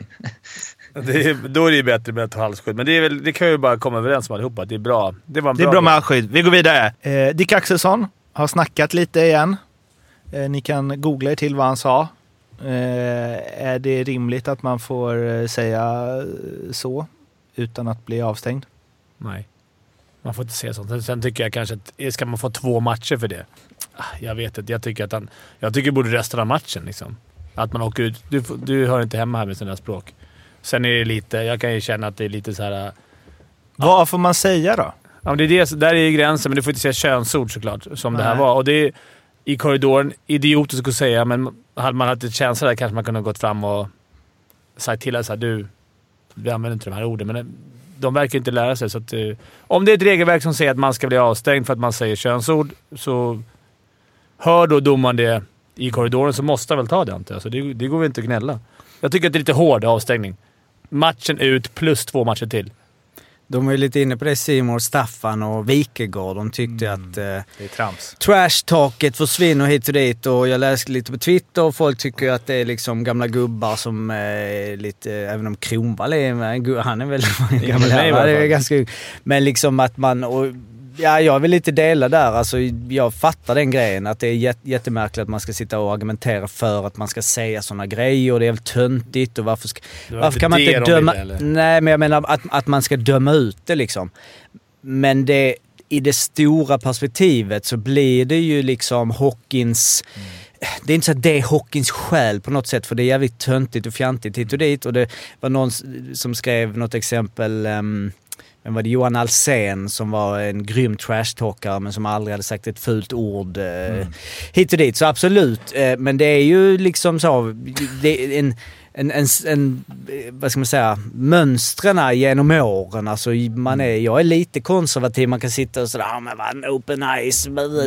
Det är, då är det ju bättre med att ha halsskydd. Men det, är väl, det kan ju bara komma överens om allihopa. Det är bra. Det var en Det är bra bra med halsskydd. Vi går vidare. Eh, Dick Axelsson har snackat lite igen. Eh, ni kan googla er till vad han sa. Eh, är det rimligt att man får eh, säga eh, så utan att bli avstängd? Nej. Man får inte se sånt. Sen- Sen tycker jag kanske att... Ska man få två matcher för det? Ah, Jag vet inte. Jag tycker att han... Jag tycker borde resten av matchen liksom. Att man åker ut. Du, du hör inte hemma här med sådana språk. Sen är det lite... Jag kan ju känna att det är lite så här... Vad får man säga då? Ja, det är det, där är ju gränsen, men du får inte säga könsord såklart, som det här Nej. var. Och det är i korridoren idiotiskt att säga, men hade man haft ett känsla där kanske man kunde ha gått fram och sagt till att du, du använder inte de här orden. Men eh, de verkar inte lära sig. Så att, eh, om det är ett regelverk som säger att man ska bli avstängd för att man säger könsord, så hör då domaren det i korridoren så måste han väl ta det antar jag. Så det, det går väl inte att gnälla. Jag tycker att det är lite hård avstängning. Matchen ut plus två matcher till. De var ju lite inne på det, Simon, Staffan och Wikegård. De tyckte att eh, Det är trams. trash-talket försvinner hit och dit och jag läste lite på Twitter och folk tycker att det är liksom gamla gubbar som är lite, även om Kronwall är, en han är väl gammal i alla här, det är ganska ung. Men liksom att man, och, ja jag vill lite dela där, alltså jag fattar den grejen att det är jät- jättemärkligt att man ska sitta och argumentera för att man ska säga sådana grejer och det är väl töntigt och varför ska, varför kan man inte döma... eller? nej, men jag menar att, att man ska döma ut det liksom. Men det, i det stora perspektivet så blir det ju liksom hockeyns... Det är inte så att det är hockeyns själ på något sätt för det är jävligt töntigt och fjantigt hit och dit. Och det var någon som skrev något exempel, um, men var det Johan Alsen som var en grym trashtalkare men som aldrig hade sagt ett fult ord eh, hit och dit. Så absolut, eh, men det är ju liksom så, det en, en, en, en, vad ska man säga, mönstren genom åren. Alltså man är, jag är lite konservativ, man kan sitta och sådär, ah, men vad en open eyes,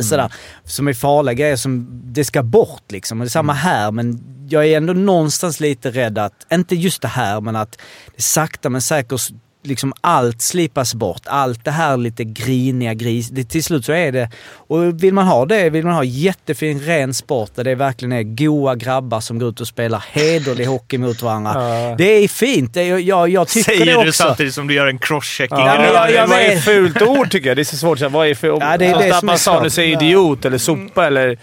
sådär. Som är farliga grejer som, det ska bort liksom. Och det är samma här, men jag är ändå någonstans lite rädd att, inte just det här, men att det sakta men säkert liksom allt slipas bort. Allt det här lite griniga, gris. Det, till slut så är det... Och vill man ha det, vill man ha jättefin ren sport där det verkligen är goa grabbar som går ut och spelar hederlig hockey mot varandra. Ja. Det är fint. Det är, jag, jag tycker det Säger också. du samtidigt som du gör en crosschecking. Ja, men jag- jag vad är vet. fult ord tycker jag? Det är så svårt att säga. Vad är för Ja, det är det som är Staffan sa, du säger idiot eller sopa eller...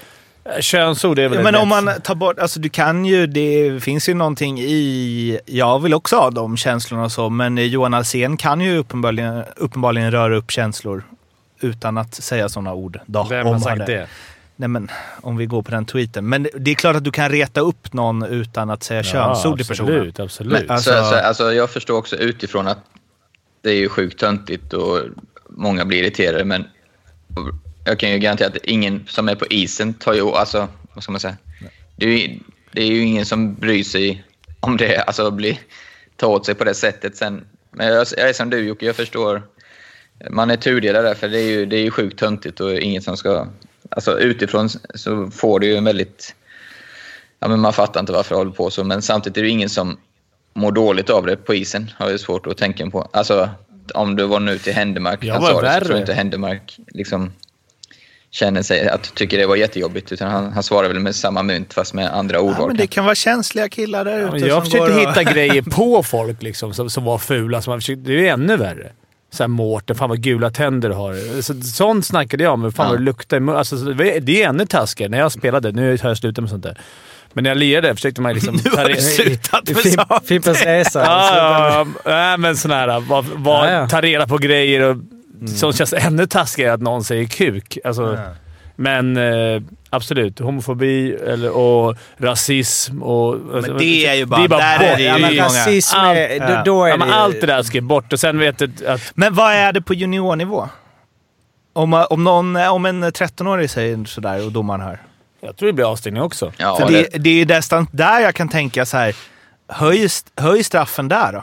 Könsord är väl Ja, men om man tar bort, alltså du kan ju, det finns ju någonting i, jag vill också ha de känslorna och så, men Johan Alsen kan ju uppenbarligen, uppenbarligen röra upp känslor utan att säga sådana ord. Då, Vem om har sagt det? Nej men, om vi går på den tweeten. Men det är klart att du kan reta upp någon utan att säga könsord i personen. Absolut, absolut. Men, Alltså- så, så, alltså, jag förstår också utifrån att det är ju sjukt töntigt och många blir irriterade, men jag kan ju garantera att ingen som är på isen tar ju... Alltså, vad ska man säga? Det är ju, det är ju ingen som bryr sig om det, alltså blir, tar åt sig på det sättet sen. Men jag, jag är som du Jocke, jag förstår. Man är tudelad där, för det är ju, det är ju sjukt töntigt och ingen som ska... Alltså utifrån så får du ju en väldigt... Ja, men man fattar inte varför jag håller på så, men samtidigt är det ju ingen som mår dåligt av det på isen, har jag svårt att tänka på. Alltså, om du var nu till Händemark, Jag han var sa det, så värre. tror jag inte Händemark liksom känner sig att tycker det var jättejobbigt, utan han, han svarar väl med samma mynt fast med andra Ja, ordval. men det kan vara känsliga killar där ute Men jag försökte och- hitta grejer på folk liksom, som, som var fula. Som man försökte, det är ju ännu värre. Såhär Mårten, fan vad gula tänder du har. Så, sånt snackade jag om. Fan Ja. vad det luktar alltså, så det är- ännu taskigare. När jag spelade, nu har jag slutat med sånt där. Men när jag lirade försökte man liksom... Nu har du slutat med Fim- sånt. Fimpens Resa. Ja, ja, ja. Men sån här, vad, vad, Ja, ja. ta reda på grejer och som känns ännu taskigare att någon säger kuk. Alltså, Men eh, absolut, homofobi eller, och rasism och... alltså, Men det är ju bara- Det är bara där är bort. det ju Ja, men många- rasism Allt- är... ja. Då, då är Ja, det, allt det där ska bort och sen vet du att... Men vad är det på juniornivå? Om, om, någon, om en 13-årig säger sådär och domaren hör. Jag tror det blir avstängning också. Ja, För det, det, det är nästan där jag kan tänka så här. Höj, höj straffen där då.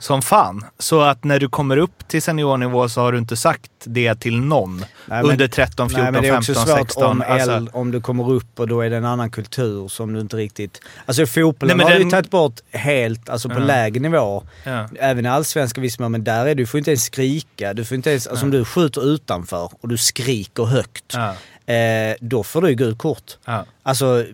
Som fan. Så att när du kommer upp till seniornivå så har du inte sagt det till någon. Nej, men- under 13, 14, Nej, men det är också 15, svårt 16. om, Alltså, äl- om du kommer upp och då är det en annan kultur som du inte riktigt... Alltså fotbollen Nej, men har du den- ju tagit bort helt, alltså på Ja. lägre nivå. ja. Även i allsvenskan viss mån, men där är du får inte ens skrika. Du får inte ens, alltså om du skjuter utanför och du skriker högt, Ja. eh, då får du gult kort. Ja. Alltså,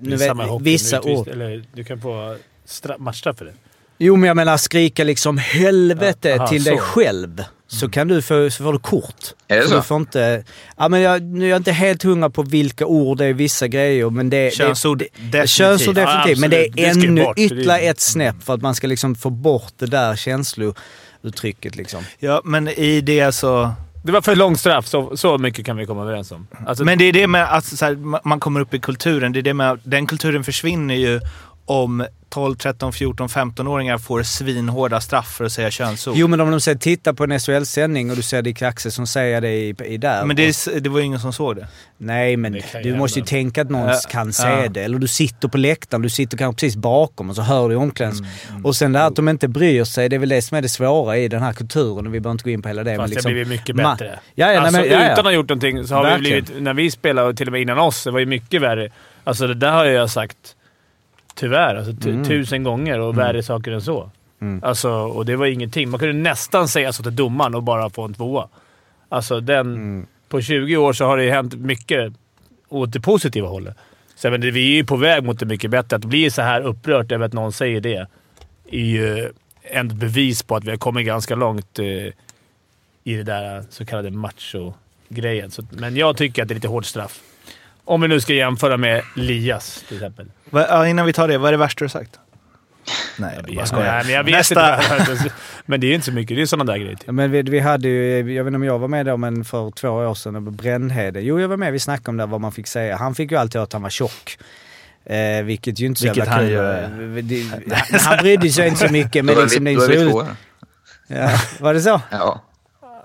nu vet, vissa ord. Eller du kan få stra- matchstraff för det. Jo men jag menar skrika liksom helvete Ja, aha, till dig så. själv. Så kan du få, så får du kort. Är det Så så? Du får inte, ja, men jag, nu är jag inte helt hundra på vilka ord det är vissa grejer. Men det, Könsord det, definitivt. Könsord Ja, definitivt. men det är. Det ännu bort. Ytterligare ett snäpp för att man ska liksom få bort det där känslouttrycket. Liksom. ja, men i det så... Det var för lång straff, så, så mycket kan vi komma överens om. Alltså, Men det är det med att så här, ma- man kommer upp i kulturen. Det är det med, den kulturen försvinner ju om 12, 13, 14, 15-åringar får svinhårda straff för att säga könsord. Jo men om de säger titta på en SHL-sändning och du ser Dick Axel som säger det i, i där. Men det, är det var ju ingen som såg det. Nej, men Det du måste ju hända. tänka att någon Ja, kan se ja. det. Eller du sitter på läktaren, du sitter kanske precis bakom och så hör du i omklädningsrummet. Och sen det här att de inte bryr sig, det är väl det som är det svåra i den här kulturen. Och vi behöver inte gå in på hela det. Fast men det liksom, har blivit mycket bättre. Ja, ja, alltså, nej, men, ja, ja. Utan att ha gjort någonting så har Verkligen. vi blivit... När vi spelade, och till och med innan oss, det var ju mycket värre. Alltså det där har jag sagt, tyvärr, alltså, Mm. tusen gånger och värre saker än så. Alltså, och det var ingenting. Man kunde nästan säga så till domaren och bara få en tvåa. Alltså den... Mm. På 20 år så har det hänt mycket åt det positiva hållet. Så menar, vi är ju på väg mot det mycket bättre. Att bli så här upprört över att någon säger det är ju ett bevis på att vi har kommit ganska långt eh, i det där så kallade macho-grejen. Men jag tycker att det är lite hårt straff. Om vi nu ska jämföra med Lias till exempel. Va, ja, innan vi tar det, vad är det värsta du har sagt? Nej, jag bara skojar. Nej, men jag vet Nästa. inte. Men det är inte så mycket. Det är sådana där grejer. Typ. Men vi, vi hade ju, jag vet inte om jag var med då, men för två år sedan, Brännhede. Jo, jag var med. Vi snackade om det, vad man fick säga. Han fick ju alltid höra att han var tjock. Eh, vilket ju inte så Vilket jävla han kul. Det- han brydde sig inte så mycket, men liksom det vi, är vi så roligt. Ja, var det så? Ja.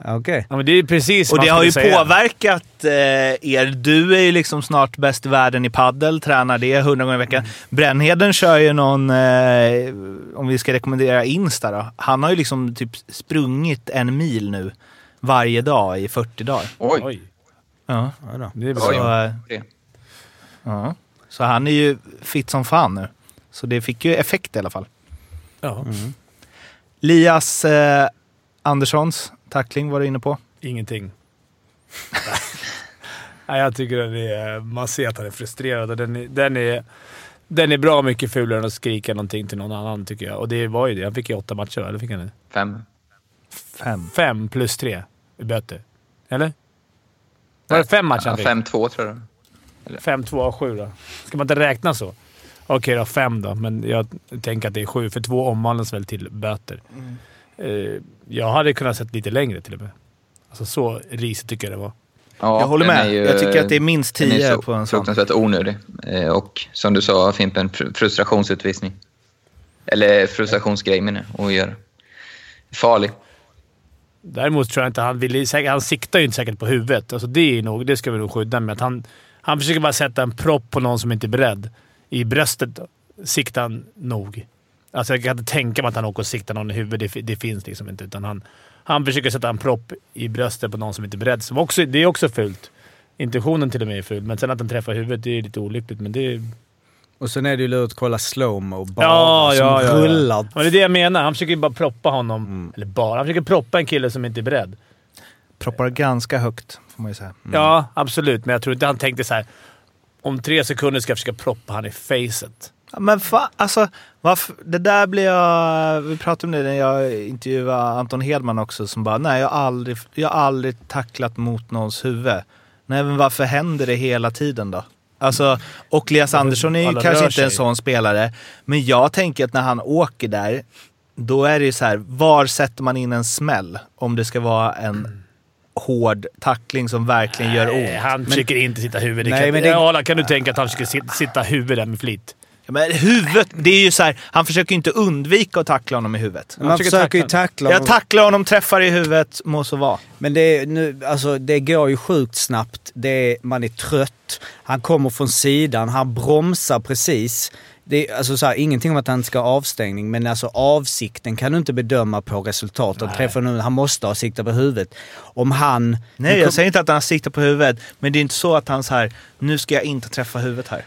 Ja, Okej. Ja, men det är precis Och det har ju säga. påverkat eh, er. Du är ju liksom snart bäst i världen i paddel, tränar det hundra gånger i veckan. Brännheden kör ju någon, eh, om vi ska rekommendera Insta då. Han har ju liksom typ sprungit en mil nu varje dag i 40 dagar. Oj. Oj, Ja. Ja, då. det är bra. Så, eh, ja. Så han är ju fit som fan nu. Så det fick ju effekt i alla fall. Ja. Lias eh, Anderssons tackling var du inne på. Ingenting. Nej, jag tycker den är, man ser att han är frustrerad och den är, den är, den är bra mycket fulare än att skrika någonting till någon annan tycker jag. Och det var ju det. Han fick ju åtta matcher, eller fick han det? Fem. Fem. Fem plus tre i böter. Eller? Var det fem matcher han fick? fem, två tror jag. Fem, två och sju då. Ska man inte räkna så? Okej då, fem då. Men jag tänker att det är sju, för två omvandlas väl till böter. Eh, jag hade kunnat sett lite längre till och med. Alltså så risigt tycker jag det var. Ja, Jag håller med. ju- Jag tycker att det är minst den är 10 så på en sån. fruktansvärt onödig. Eh, Och som du sa Fimpen, fr- frustrationsutvisning. Eller frustrationsgrej menar jag, att göra. Farlig. Däremot tror jag inte han vill... Han siktar ju inte säkert på huvudet. Alltså det, är nog, det ska vi nog skydda med. Att han, han försöker bara sätta en propp på någon som inte är beredd. I bröstet siktar han nog. Alltså jag kan inte tänka mig att han åker och siktar någon i huvudet. Det, det finns liksom inte. Utan han, han försöker sätta en propp i bröstet på någon som inte är beredd. Som också, det är också fult. Intentionen till och med är ful, men sen att den träffar huvudet det är lite olyckligt. Men det är... Och sen är det ju lurigt att kolla slowmo bara, Ja, som ja, ja, rullar. Det är det jag menar. Han försöker ju bara proppa honom. Eller bara. Han försöker proppa en kille som inte är beredd. Proppar ganska högt, får man ju säga. Ja, absolut. Men jag tror inte han tänkte så här. Om tre sekunder ska jag försöka proppa han i facet. Men fa, alltså, varför, det där blir jag... Vi pratade om det när jag intervjuade Anton Hedman också som bara, nej jag har aldrig, jag har aldrig tacklat mot någons huvud. Nej men varför händer det hela tiden då? Alltså, och Elias Andersson är ju Alla kanske inte en sån spelare. Men jag tänker att när han åker där, då är det ju så här, var sätter man in en smäll? Om det ska vara en hård tackling som verkligen gör Nej, ont. han försöker inte sitta huvudet. Nej, kan, men det- Ja, kan du tänka att han försöker sit- sitta huvudet med flit? Ja, Men huvudet, det är ju så här, han försöker ju inte undvika att tackla honom i huvudet. Man försöker försöker ju tackla tackla Jag honom. tacklar honom, träffar i huvudet, må så vara. Men det, nu, alltså, det går ju sjukt snabbt. Det man är trött. Han kommer från sidan. Han bromsar precis. Det är, alltså, så här, ingenting om att han ska ha avstängning, men alltså, avsikten kan du inte bedöma på resultatet. Träffar nu, han måste ha siktat på huvudet. Om han... Nej, jag kom- säger inte att han siktar på huvudet. Men det är inte så att han så här, nu ska jag inte träffa huvudet här.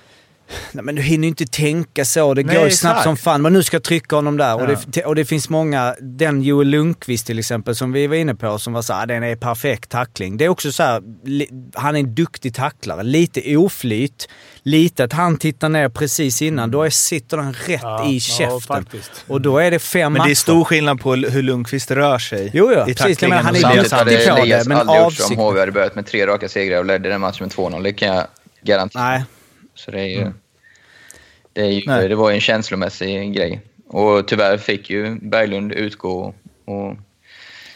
Nej, men du hinner ju inte tänka så. Det Nej, går ju snabbt exakt. som fan. Men nu ska jag trycka honom där. Och, Ja. det, och det finns många, den Joel Lundqvist till exempel som vi var inne på, som var såhär, den är perfekt tackling. Det är också så här, li, han är en duktig tacklare. Lite oflyt, lite att han tittar ner precis innan. Då är, sitter den rätt Ja, i ja, käften. faktiskt. och då är det fem Men matcher. det är stor skillnad på hur Lundqvist rör sig Jo, ja, i precis. tacklingen. Men han är och ju Elias duktig Andersson. på det, Elias men aldrig gjort avsikt- som HV hade börjat med tre raka segrar och ledde den matchen med 2-0. Det kan jag garantera. Nej. Så det är ju... Det, är ju, det var ju en känslomässig grej. Och tyvärr fick ju Berglund utgå och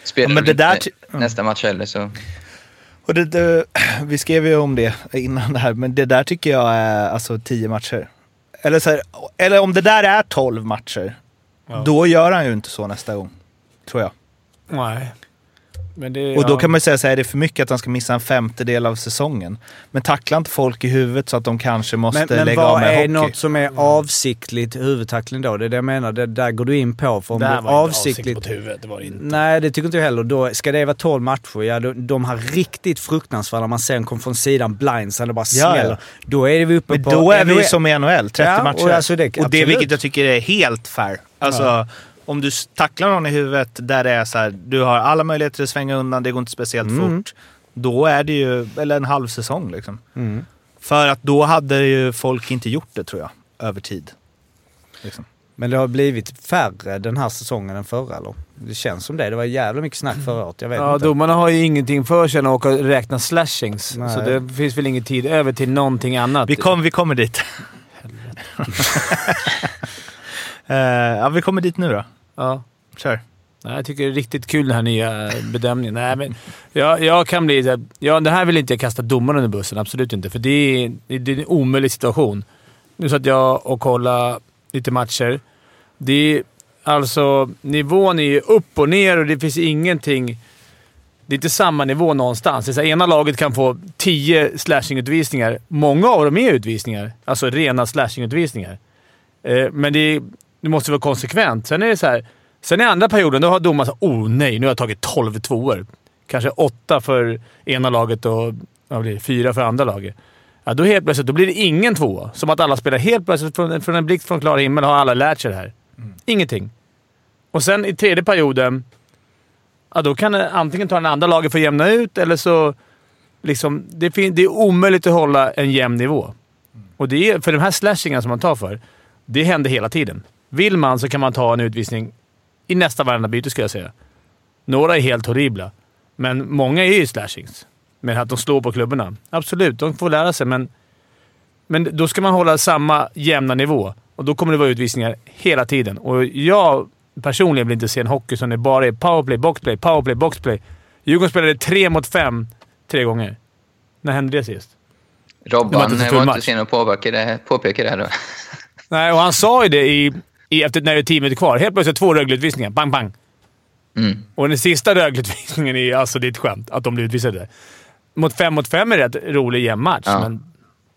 spela Ja, ty- nästa match heller. Så. Och det, det, vi skrev ju om det innan det här, men det där tycker jag är alltså tio matcher. Eller, så här, eller om det där är 12 matcher, Ja. då gör han ju inte så nästa gång. Tror jag. Nej. Men det, Och då ja. kan man ju säga så här, är det för mycket att han ska missa en femtedel av säsongen? Men tackla inte folk i huvudet så att de kanske måste Men, men lägga av vad med är hockey. något som är avsiktligt huvudtackling då? Det är det jag menar. Det där går du in på. För om Det här är var inte avsiktligt... avsikt mot huvudet. Det var det inte. Nej, det tycker inte jag heller. Då, ska det vara 12 matcher, ja de, de har riktigt fruktansvärda. Man sen kommer från sidan blinds, det bara Ja, smäller. ja. Då är vi uppe Men på... då är vi som i NHL, 30 Ja, och matcher. alltså det- och det vilket jag tycker är helt fair. Alltså, om du tacklar någon i huvudet där det är så här, du har alla möjligheter att svänga undan, det går inte speciellt Mm. fort. Då är det ju, eller en halv säsong liksom. Mm. För att då hade ju folk inte gjort det tror jag, över tid. Liksom. Men det har blivit färre den här säsongen än förra, eller? Det känns som det. Det var jävla mycket snack förra året. Jag vet Ja, inte. domarna har ju ingenting för sig än att åka och räkna slashings. Nej. Så det finns väl ingen tid över till någonting annat. Vi, kom, vi kommer dit. Eh, ja, vi kommer dit nu då. Ja. Kör. Nej, jag tycker det är riktigt kul den här nya bedömningen. Nej, men jag, jag kan bli... Ja, det här vill inte jag kasta domaren under bussen. Absolut inte. För det är, det är en omöjlig situation. Nu satt jag och kollade lite matcher. Det är, alltså, nivån är ju upp och ner och det finns ingenting... Det är inte samma nivå någonstans. Det är så här, ena laget kan få 10 slashingutvisningar. Många av dem är utvisningar. Alltså rena slashingutvisningar. Eh, men det, är, det måste vara konsekvent. Sen är det så här... Sen i andra perioden, då har domaren sagt oh nej, nu har jag tagit 12 tvåor. Kanske åtta för ena laget och blir fyra för andra laget. Ja, då helt plötsligt då blir det ingen tvåa. Som att alla spelar helt plötsligt från, från en blixt från klar himmel har alla lärt sig det här. Ingenting. Och sen i tredje perioden, ja, då kan antingen ta den andra laget för att jämna ut eller så... Liksom, det, fin- det är omöjligt att hålla en jämn nivå. Och det är, för de här slashingarna som man tar för, det händer hela tiden. Vill man så kan man ta en utvisning i nästa varenda byte, skulle jag säga. Några är helt horribla, men många är ju slashings. Med att de slår på klubborna. Absolut, de får lära sig, men, men då ska man hålla samma jämna nivå. Och då kommer det vara utvisningar hela tiden. Och jag personligen vill inte se en hockey som det bara är powerplay, boxplay, powerplay, boxplay. Djurgården spelade tre mot fem tre gånger. När hände det sist? Robban var inte sen att påpeka det, påpeka det här då. Nej, och han sa ju det i, efter, när det är tio minuter kvar. Helt plötsligt två Rögle-utvisningar. Bang, bang. Mm. Och den sista Rögle-utvisningen är alltså det är ett skämt att de blir utvisade. Mot fem mot fem är det rätt rolig jämn match, Ja. men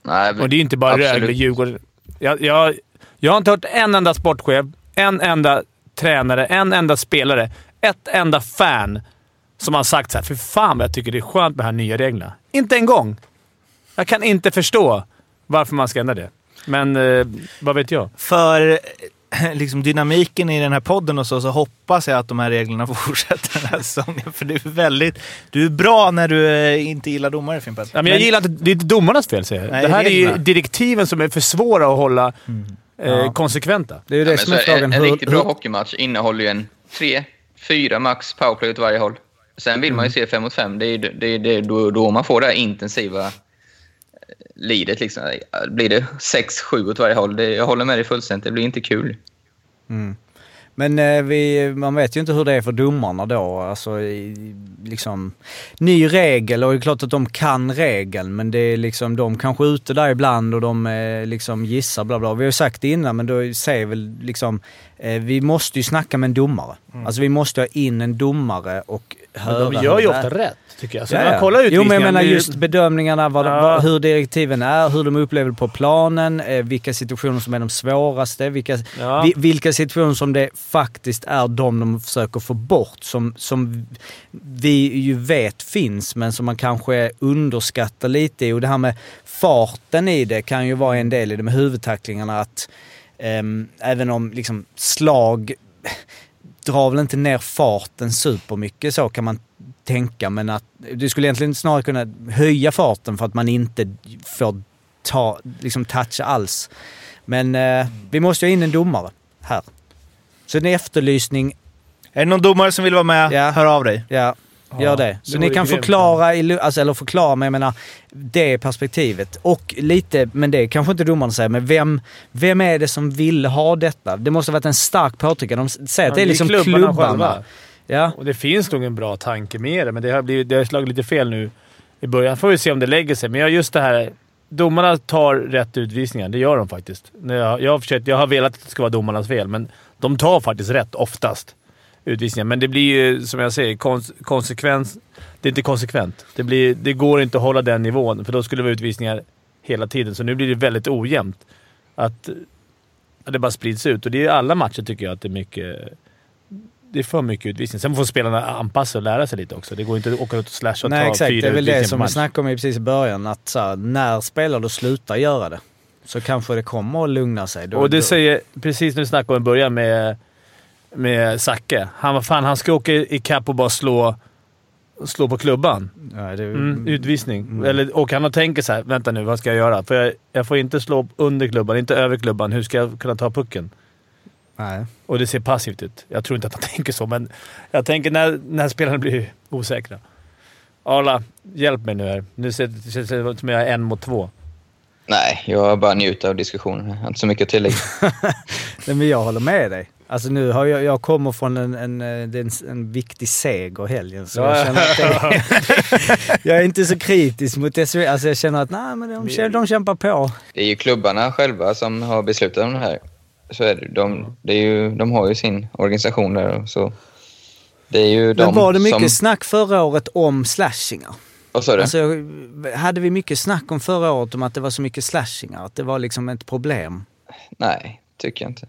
Nej, men- Och det är inte bara absolut. Rögle, Djurgården. Jag, jag, jag har inte hört en enda sportchef, en enda tränare, en enda spelare, ett enda fan som har sagt såhär “För fan vad jag tycker det är skönt med de här nya reglerna”. Inte en gång! Jag kan inte förstå varför man ska ändra det. Men eh, vad vet jag? För liksom, dynamiken i den här podden och så, så hoppas jag att de här reglerna fortsätter den här säsongen. För du är väldigt... Du är bra när du eh, inte gillar domare, Fimpen. Ja, men jag gillar inte... Det är inte domarnas fel, säger jag. Nej, det här är ju reglerna. direktiven som är för svåra att hålla eh, Ja. konsekventa. Det är ju det Ja, som är frågan. en, en riktigt bra hockeymatch innehåller ju en tre, fyra max powerplay åt varje håll. Sen vill man Mm. ju se fem mot fem. Det är, ju- det det då, då man får det här intensiva lidet. Liksom. Blir det sex, sju åt varje håll, det, jag håller med dig fullständigt. Det blir inte kul. Men eh, vi, man vet ju inte hur det är för domarna då. Alltså, i, liksom, ny regel och det är klart att de kan regeln men det är liksom, de kanske är ute där ibland och de eh, liksom gissar bla bla. Vi har ju sagt det innan men då säger väl liksom, eh, vi måste ju snacka med en domare. Alltså vi måste ha in en domare och höra Men de gör ju ofta rätt, tycker jag. Så Ja, man kollar Jo men jag menar just bedömningarna, vad Ja. vad, hur direktiven är, hur de upplever på planen, eh, vilka situationer som är de svåraste, vilka, Ja. vi, vilka situationer som det faktiskt är de de försöker få bort, som, som vi ju vet finns men som man kanske underskattar lite. Och det här med farten i det kan ju vara en del i det med huvudtacklingarna. att ehm, Även om liksom slag drar väl inte ner farten supermycket så kan man tänka. Men att du skulle egentligen snarare kunna höja farten för att man inte får ta, liksom toucha alls. Men eh, vi måste ju ha in en domare här. Så en efterlysning, Är det någon domare som vill vara med, Ja. hör av dig. ja, Ja, gör det. Så det ni kan förklara, i, alltså, eller förklara mig, jag menar, det perspektivet. Och lite, men det kanske inte domarna säger, men vem, vem är det som vill ha detta? Det måste ha varit en stark påtryckare. De säger att det är liksom klubbarna. själva. Ja. Och det finns nog en bra tanke med det, men det har, blivit, det har slagit lite fel nu i början. Får vi se om det lägger sig. Men just det här... Domarna tar rätt utvisningar. Det gör de faktiskt. Jag, jag, har försökt, jag har velat att det ska vara domarnas fel, men de tar faktiskt rätt oftast. Utvisningar. Men det blir ju, som jag säger, kons, konsekvens... Det är inte konsekvent. Det, blir, det går inte att hålla den nivån, för då skulle det vara utvisningar hela tiden. Så nu blir det väldigt ojämnt. Att, att det bara sprids ut. Och det är i alla matcher tycker jag att det är mycket... Det är för mycket utvisning. Sen får spelarna anpassa och lära sig lite också. Det går inte att åka ut och slasha och Nej ta exakt, fyra det är väl det som vi snackade om precis i början. Att här, när spelare slutar göra det så kanske det kommer att lugna sig. Då, Och det då, säger, precis när du snackade om i början med, med Zacke. Han fan, han ska åka ikapp och bara slå, slå på klubban. ja, det, Mm, utvisning. Mm. Eller, och han tänker så här, vänta nu, vad ska jag göra? För jag, jag får inte slå under klubban, inte över klubban. Hur ska jag kunna ta pucken? Nej. Och det ser passivt ut. Jag tror inte att han tänker så, men jag tänker när, när spelarna blir osäkra. Arla, hjälp mig nu här. Nu ser det känns det som jag är en mot två. Nej, jag bara njuter av diskussionen. Jag har inte så mycket att tillägga. Nej, men jag håller med dig. Alltså nu har jag, jag kommer från en, en, eh, en, en viktig seger helgen så jag Ja. känner att det, Jag är inte så kritisk mot det. Alltså jag känner att nej, men de, de kämpar på. Det är ju klubbarna själva som har beslutat om det här. Så är det. De, det är ju, de har ju sin organisation där. och Så det är ju de Men var det mycket som... snack förra året om slashingar? Vad sa du? Alltså, hade vi mycket snack om förra året om att det var så mycket slashingar? Att det var liksom ett problem? Nej, tycker jag inte.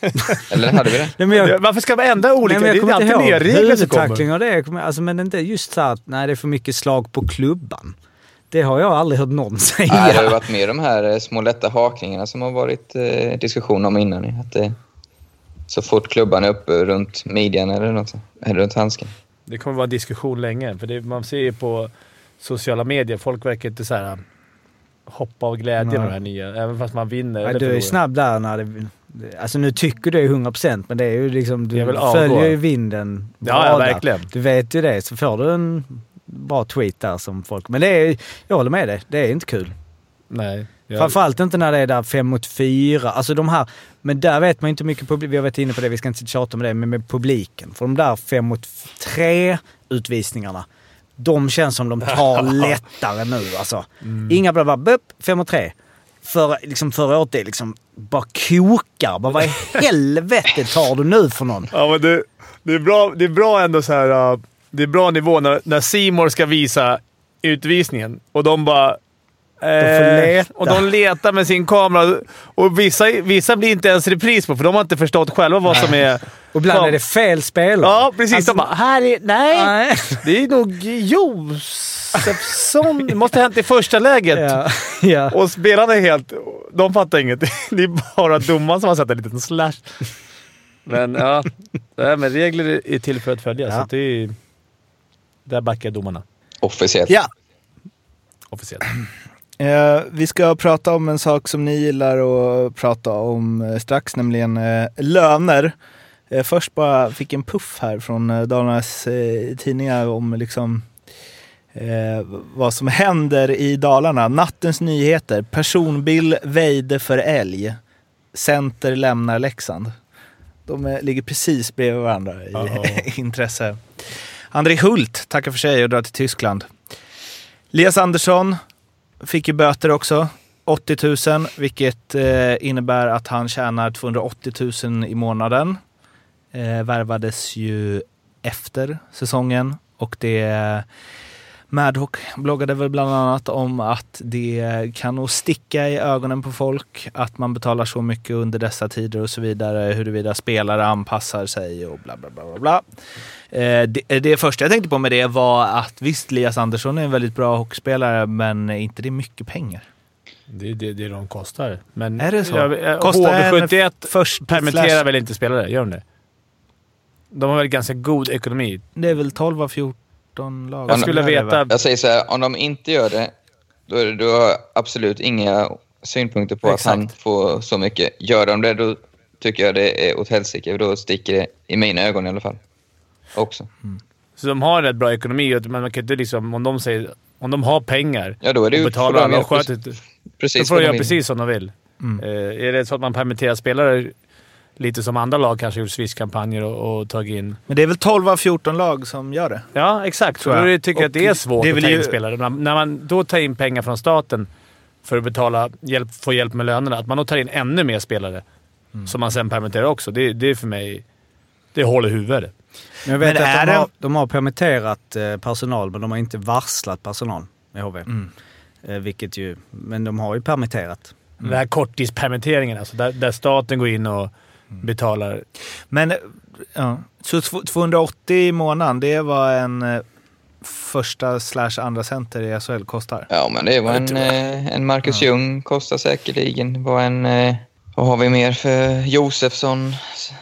Eller hade vi det? Nej, men jag, Varför ska man ändra olika? Nej, men jag det är alltid inte nya regler som kommer. huvudtackling och det. Alltså, men inte just så att nej, det är för mycket slag på klubban. Det har jag aldrig hört någon säga. Nej, det har ju varit med de här eh, små lätta hakningarna som har varit eh, diskussion om innan. Att det, så fort klubban är uppe runt midjan eller något, eller runt handsken. Det kommer vara en diskussion länge, för det, man ser ju på sociala medier, folk verkar inte så här hoppa av glädje med de här nya, även fast man vinner Ja, du är snabb där när det... Alltså nu tycker du 100% men det är ju liksom... Du Jag vill följer ju vinden Ja, ja, verkligen. Du vet ju det, så får du en bra tweet där som folk... Men det är... Jag håller med dig, det är inte kul. Nej. Jag, Framförallt inte när det är där fem mot fyra. Alltså de här... Men där vet man inte mycket publik. Vi har varit inne på det, vi ska inte tjata med det, men med publiken. För de där fem mot tre utvisningarna, de känns som de tar lättare nu alltså. Mm. Inga bla bla, bup, fem mot tre. För, liksom förra året, det liksom bara kokar. Bara, vad i helvete tar du nu för någon? Ja, men det, det, är bra, det är bra ändå så här. uh, Det är bra nivå när, när Simor ska visa utvisningen och de bara... får Eh, leta. och de letar med sin kamera. Och vissa, vissa blir inte ens repris på, för de har inte förstått själva vad som är... Och ibland Kom. är det fel spelare. Ja, precis. Alltså, de bara, här är... Nej! Nej. Det är nog Josefsson. Det måste ha hänt i första läget. Ja, ja. Och spelarna är helt... De fattar inget. Det är bara domaren som har sett en liten slash. Men ja, Nej, men regler är till för att följas. Ja. Så det är, där backar domarna Officiellt. Ja, officiellt. Eh, vi ska prata om en sak som ni gillar att prata om eh, strax, nämligen eh, löner. Eh, först bara fick en puff här från eh, Dalarnas eh, tidningar om liksom eh, vad som händer i Dalarna. Nattens nyheter. Personbil väjde för älg. Center lämnar Leksand. De ligger precis bredvid varandra i intresse. André Hult tackar för sig och drar till Tyskland. Lias Andersson fick ju böter också. 80 000, vilket eh, innebär att han tjänar 280 000 i månaden. Eh, värvades ju efter säsongen och det Madhawk bloggade väl bland annat om att det kan nog sticka i ögonen på folk att man betalar så mycket under dessa tider och så vidare. Huruvida spelare anpassar sig och bla bla bla. bla, bla det, det första jag tänkte på med det var att visst, Lias Andersson är en väldigt bra hockeyspelare, men inte det mycket pengar? Det är det, det de kostar. Men Är det så? Jag, jag, Kostar en HV71 först permitterar väl inte spelare? Gör de det? De har väl ganska god ekonomi? Det är väl 12 av 14 lag. Jag skulle veta... Jag säger så här, om de inte gör det, då, är det- då har jag absolut inga synpunkter på Exakt. att han får så mycket. Gör de det, då tycker jag det är åt helsike. Då sticker det i mina ögon i alla fall. Också. Så de har rätt bra ekonomi, men man kan inte liksom... Om de säger... Om de har pengar Ja, då är det och betalar får de alla göra och sköter... precis- Då får de göra precis som de vill. Mm. Eh, är det så att man permitterar spelare lite som andra lag kanske gjort Swiss-kampanjer och, och tagit in... Men det är väl 12 av 14 lag som gör det? Ja, exakt. Så Tror jag. då tycker jag att det är svårt det är att ta in ju- spelare. När, när man då tar in pengar från staten för att betala, hjälp, få hjälp med lönerna, att man då tar in ännu mer spelare Mm. som man sen permitterar också. Det, det är för mig... Det håller huvudet. Men jag vet Men är att de det- har, de har permitterat eh, personal, men de har inte varslat personal i HV. Mm. Eh, vilket ju, men de har ju permitterat. Den här korttidspermitteringen, alltså, där, där staten går in och betalar. Men, eh, ja. Så tw- 280 i månaden, det är vad en första slash andra center i SHL kostar? Ja, men det var Ja, det en, en Marcus Ljung kostar säkerligen. Var en, vad har vi mer för Josefsson?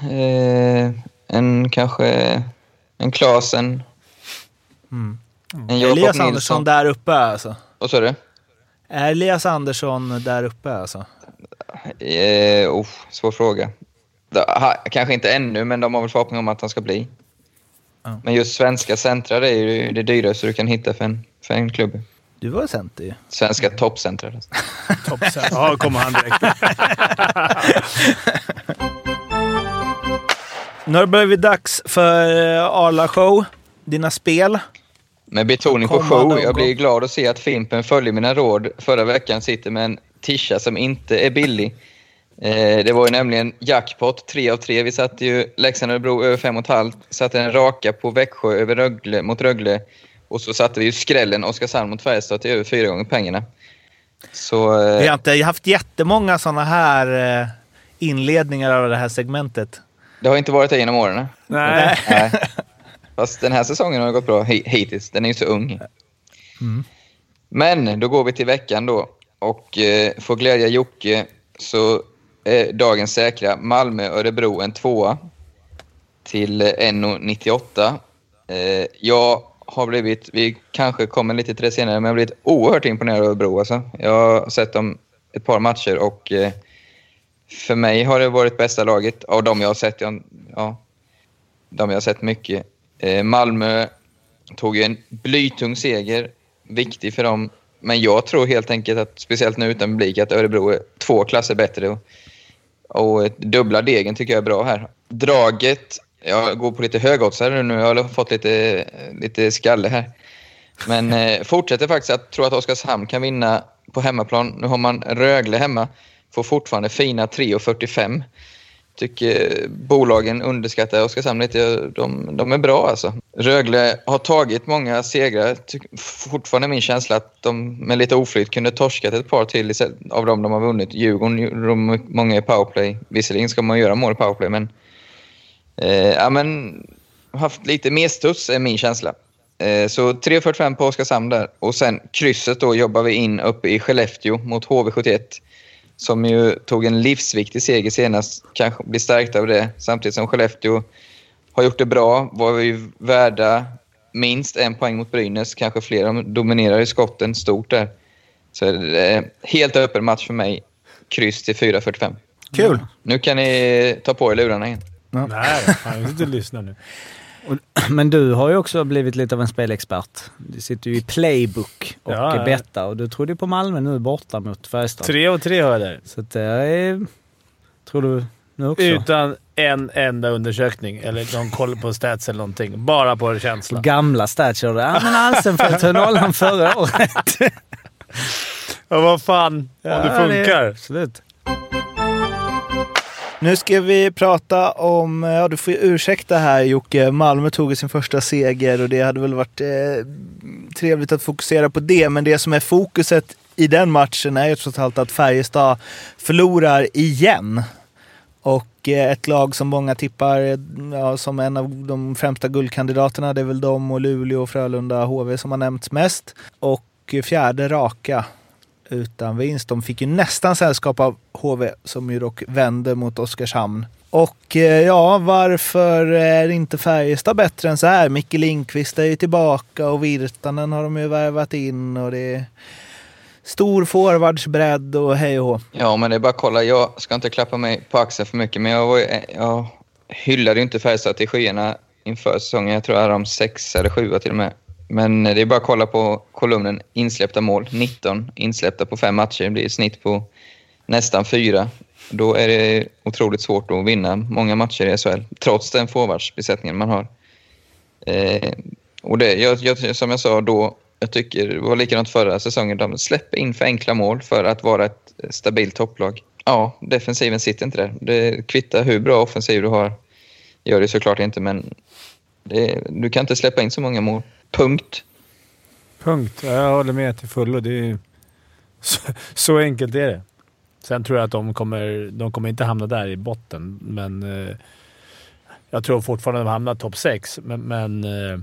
Eh, en kanske en Klasen. Mm. En Jakob Elias Nilsson. Andersson där uppe alltså? Vad sa du? Är Elias Andersson där uppe alltså? Eh, oh, svår fråga. Kanske inte ännu, men de har väl förhoppning om att han ska bli. Ja. Men just svenska centrar är ju det dyraste du kan hitta för en, för en klubb. Du var center ju. Svenska toppcentrar. alltså. Toppsen. Ja, kommer han direkt. Nu har det blivit dags för eh, Arla Show. Dina spel. Med betoning på show. Jag blir glad att se att Fimpen följer mina råd. Förra veckan sitter med en tisha som inte är billig. Eh, det var ju nämligen jackpot, tre av tre. Vi satte ju Leksand och Örebro över fem och ett halvt. Satte en raka på Växjö över Rögle, mot Rögle. Och så satte vi ju skrällen Oskarshamn mot Färjestad till över fyra gånger pengarna. Så... Eh, Vi har inte haft jättemånga sådana här eh, inledningar av det här segmentet. Det har inte varit det genom åren. Nej. Nej. Fast den här säsongen har det gått bra hi- hittills. Den är ju så ung. Men då går vi till veckan då och eh, får glädja Jocke så är dagens säkra. Malmö-Örebro en tvåa till eh, 1,98. Eh, jag har blivit, vi kanske kommer lite till det senare, men jag har blivit oerhört imponerad av Örebro. Alltså. Jag har sett dem ett par matcher och eh, för mig har det varit bästa laget av de jag har sett. Jag, ja, de jag har sett mycket. Eh, Malmö tog ju en blytung seger, viktig för dem. Men jag tror helt enkelt att, speciellt nu utan publik, att Örebro är två klasser bättre. Och, och dubbla degen tycker jag är bra här. Draget, jag går på lite högoddsare nu, jag har fått lite, lite skalle här. Men eh, fortsätter faktiskt att tro att Oskarshamn kan vinna på hemmaplan. Nu har man Rögle hemma, får fortfarande fina 3,45. Tycker bolagen underskattar Oskarshamn lite. De, de är bra alltså. Rögle har tagit många segrar. Fortfarande min känsla att de med lite oflyt kunde torskat ett par till av dem de har vunnit. Djurgården, de, många i powerplay. Visserligen ska man göra mål i powerplay, men... Eh, ja, men haft lite mer studs är min känsla. Eh, så 3.45 på Oskarshamn där. Och sen krysset då jobbar vi in uppe i Skellefteå mot HV71 som ju tog en livsviktig seger senast, kanske blir stärkta av det. Samtidigt som Skellefteå har gjort det bra, var ju värda minst en poäng mot Brynäs, kanske fler. De dominerar i skotten stort där. Så det är helt öppen match för mig. Kryss till 4.45. Kul! Nu kan ni ta på er lurarna igen. Ja. Nej, jag inte lyssna nu. Men du har ju också blivit lite av en spelexpert. Du sitter ju i playbook och Ja, ja. bettar och du trodde ju på Malmö nu borta mot Färjestad. Tre och tre har jag där. Så det är... Tror du nu också? Utan en enda undersökning eller någon koll på stats eller någonting. Bara på känsla. Gamla stats körde Ja men Alsenfelt höll nollan förra året. Ja, vad fan. Om det Ja, funkar. Absolut. Nu ska vi prata om, eh, ja du får ju ursäkta här Jocke, Malmö tog sin första seger och det hade väl varit eh, trevligt att fokusera på det. Men det som är fokuset i den matchen är ju trots allt att Färjestad förlorar igen. Och eh, ett lag som många tippar ja, som en av de främsta guldkandidaterna, det är väl de och Luleå och Frölunda HV som har nämnts mest. Och eh, fjärde raka utan vinst. De fick ju nästan sällskap av HV som ju dock vände mot Oskarshamn. Och eh, ja, varför är inte Färjestad bättre än så här? Micke Lindqvist är ju tillbaka och Virtanen har de ju värvat in och det är stor forwardsbredd och hej och hå. Ja, men det är bara att kolla. Jag ska inte klappa mig på axeln för mycket, men jag, var, eh, jag hyllade ju inte Färjestad till skyarna inför säsongen. Jag tror jag hade dem sex eller sjua till och med. Men det är bara att kolla på kolumnen insläppta mål. 19 insläppta på fem matcher. Det blir ett snitt på nästan fyra. Då är det otroligt svårt att vinna många matcher i SHL, trots den forwardsbesättningen man har. Eh, och det, jag, jag, som jag sa då, jag tycker det var likadant förra säsongen. De släpper in för enkla mål för att vara ett stabilt topplag. Ja, defensiven sitter inte där. Det kvittar hur bra offensiv du har. Gör det såklart inte, men det, du kan inte släppa in så många mål. Punkt. Punkt. Jag håller med till fullo. Det är, så, så enkelt är det. Sen tror jag att de kommer, de kommer inte hamna där i botten, men eh, jag tror fortfarande att de hamnar topp sex. Men, men eh,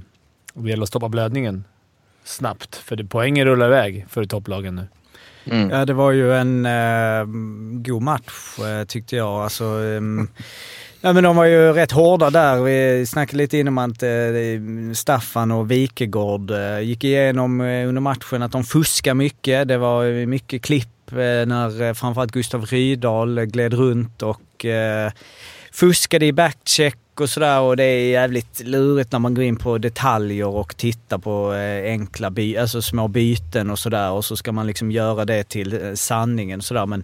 det gäller att stoppa blödningen snabbt, för det, poängen rullar iväg för topplagen nu. Mm. Ja, det var ju en eh, god match eh, tyckte jag. Alltså, ehm, ja, men de var ju rätt hårda där. Vi snackade lite innan om att eh, Staffan och Wikegård eh, gick igenom eh, under matchen att de fuskar mycket. Det var mycket klipp när framförallt Gustav Rydahl gled runt och fuskade i backcheck och sådär och det är jävligt lurigt när man går in på detaljer och tittar på enkla by alltså små byten och sådär och så ska man liksom göra det till sanningen och sådär men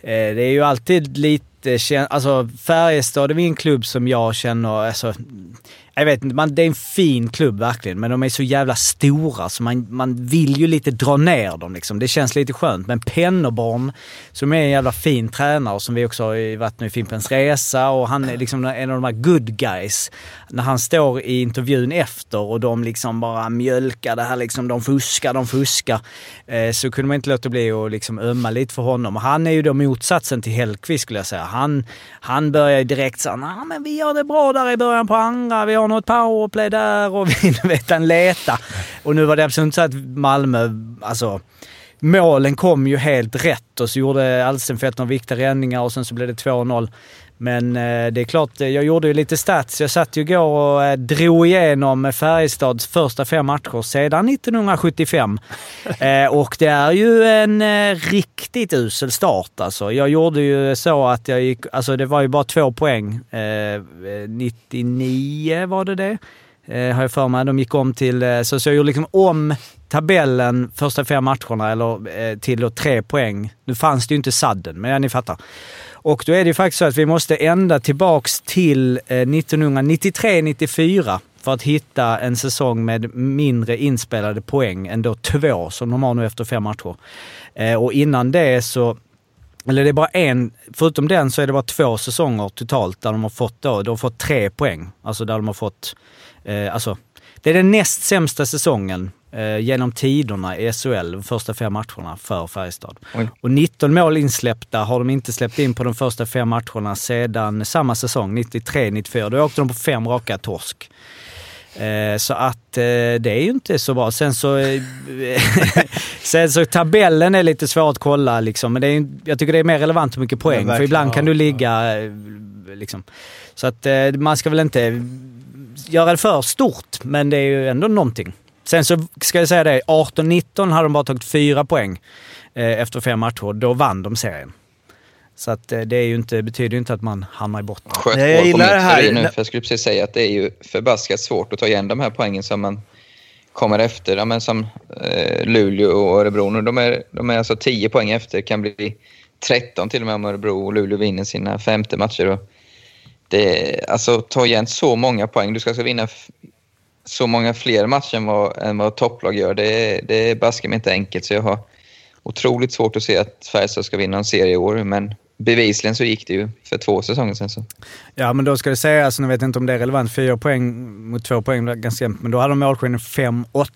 eh, det är ju alltid lite, Eh, kä- alltså Färjestad är en klubb som jag känner, alltså jag vet inte, man, det är en fin klubb verkligen, men de är så jävla stora så man, man vill ju lite dra ner dem liksom. Det känns lite skönt. Men Pennerborn, som är en jävla fin tränare och som vi också har varit nu i Fimpens Resa och han är liksom en av de här good guys. När han står i intervjun efter och de liksom bara mjölkar det här liksom, de fuskar, de fuskar. Eh, så kunde man inte låta bli att liksom ömma lite för honom. Och han är ju då motsatsen till Hellkvist skulle jag säga. Han, han börjar ju direkt såhär, nah, men vi gör det bra där i början på andra, vi har något powerplay där och vi du leta. Och nu var det absolut inte så att Malmö, alltså målen kom ju helt rätt och så gjorde Alsenfelt några viktiga räddningar och sen så blev det 2-0. Men eh, det är klart, eh, jag gjorde ju lite stats. Jag satt ju igår och eh, drog igenom Färjestads första fem matcher sedan 1975. eh, och det är ju en riktigt usel start alltså. Jag gjorde ju så att jag gick, alltså det var ju bara två poäng. Eh, 99 var det det? Har jag för mig. De gick om till, så, så jag gjorde liksom om tabellen första fem matcherna eller, till tre poäng. Nu fanns det ju inte sadden, men ja, ni fattar. Och då är det ju faktiskt så att vi måste ända tillbaks till eh, 1993-94 för att hitta en säsong med mindre inspelade poäng än då två som de har nu efter fem matcher. Eh, och innan det så eller det är bara en, förutom den så är det bara två säsonger totalt där de har fått då, de har fått tre poäng. Alltså där de har fått, eh, alltså det är den näst sämsta säsongen genom tiderna i SHL, de första fem matcherna för Färjestad. Oj. Och 19 mål insläppta har de inte släppt in på de första fem matcherna sedan samma säsong, 93-94. Då åkte de på fem raka torsk. Eh, så att eh, det är ju inte så bra. Sen så, eh, sen så tabellen är lite svår att kolla liksom, men det är, jag tycker det är mer relevant hur mycket poäng. för ibland kan du ligga eh, liksom. Så att eh, man ska väl inte göra det för stort, men det är ju ändå någonting. Sen så ska jag säga det, 18-19 hade de bara tagit fyra poäng eh, efter fem matcher. Då vann de serien. Så att eh, det är ju inte, betyder ju inte att man hamnar i botten. Sköt Nej, jag gillar det här. nu, för jag skulle precis säga att det är ju förbaskat svårt att ta igen de här poängen som man kommer efter. Ja, men som eh, Luleå och Örebro nu, de är, de är alltså 10 poäng efter, kan bli 13 till och med om Örebro och Luleå vinner sina femte matcher. Och det, alltså ta igen så många poäng, du ska alltså vinna så många fler matcher än vad, än vad topplag gör. Det, är- det är baske mig inte enkelt, så jag har otroligt svårt att se att Färjestad ska vinna en serie i år, men bevisligen så gick det ju för två säsonger sedan. Så. Ja, men då ska det sägas, nu vet jag inte om det är relevant, fyra poäng mot två poäng det är ganska jämnt, men då hade de målskillnad 5-8.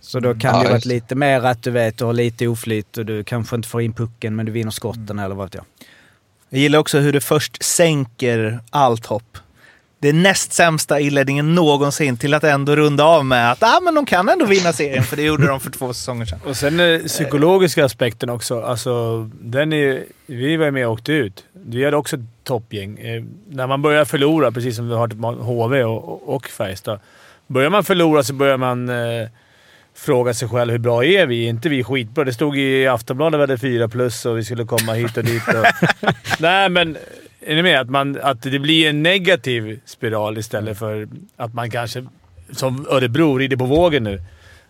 Så då kan Ja, det varit lite mer att du vet, du har lite oflyt och du kanske inte får in pucken men du vinner skotten eller vad vet jag. Jag gillar också hur det först sänker allt hopp. Det näst sämsta inledningen någonsin till att ändå runda av med att ah, men de kan ändå vinna serien, för det gjorde de för två säsonger sedan. Och sen den psykologiska aspekten också. Alltså, den är, vi var med och åkte ut. Vi hade också ett toppgäng. Eh, när man börjar förlora, precis som vi har till HV och, och, och Färjestad. Börjar man förlora så börjar man eh, fråga sig själv hur bra är vi? Är inte vi skitbra? Det stod i Aftonbladet att vi hade fyra plus och vi skulle komma hit och dit. Och, nej, men är ni med? Att, man, att det blir en negativ spiral istället för att man kanske, som Örebro, rider på vågen nu.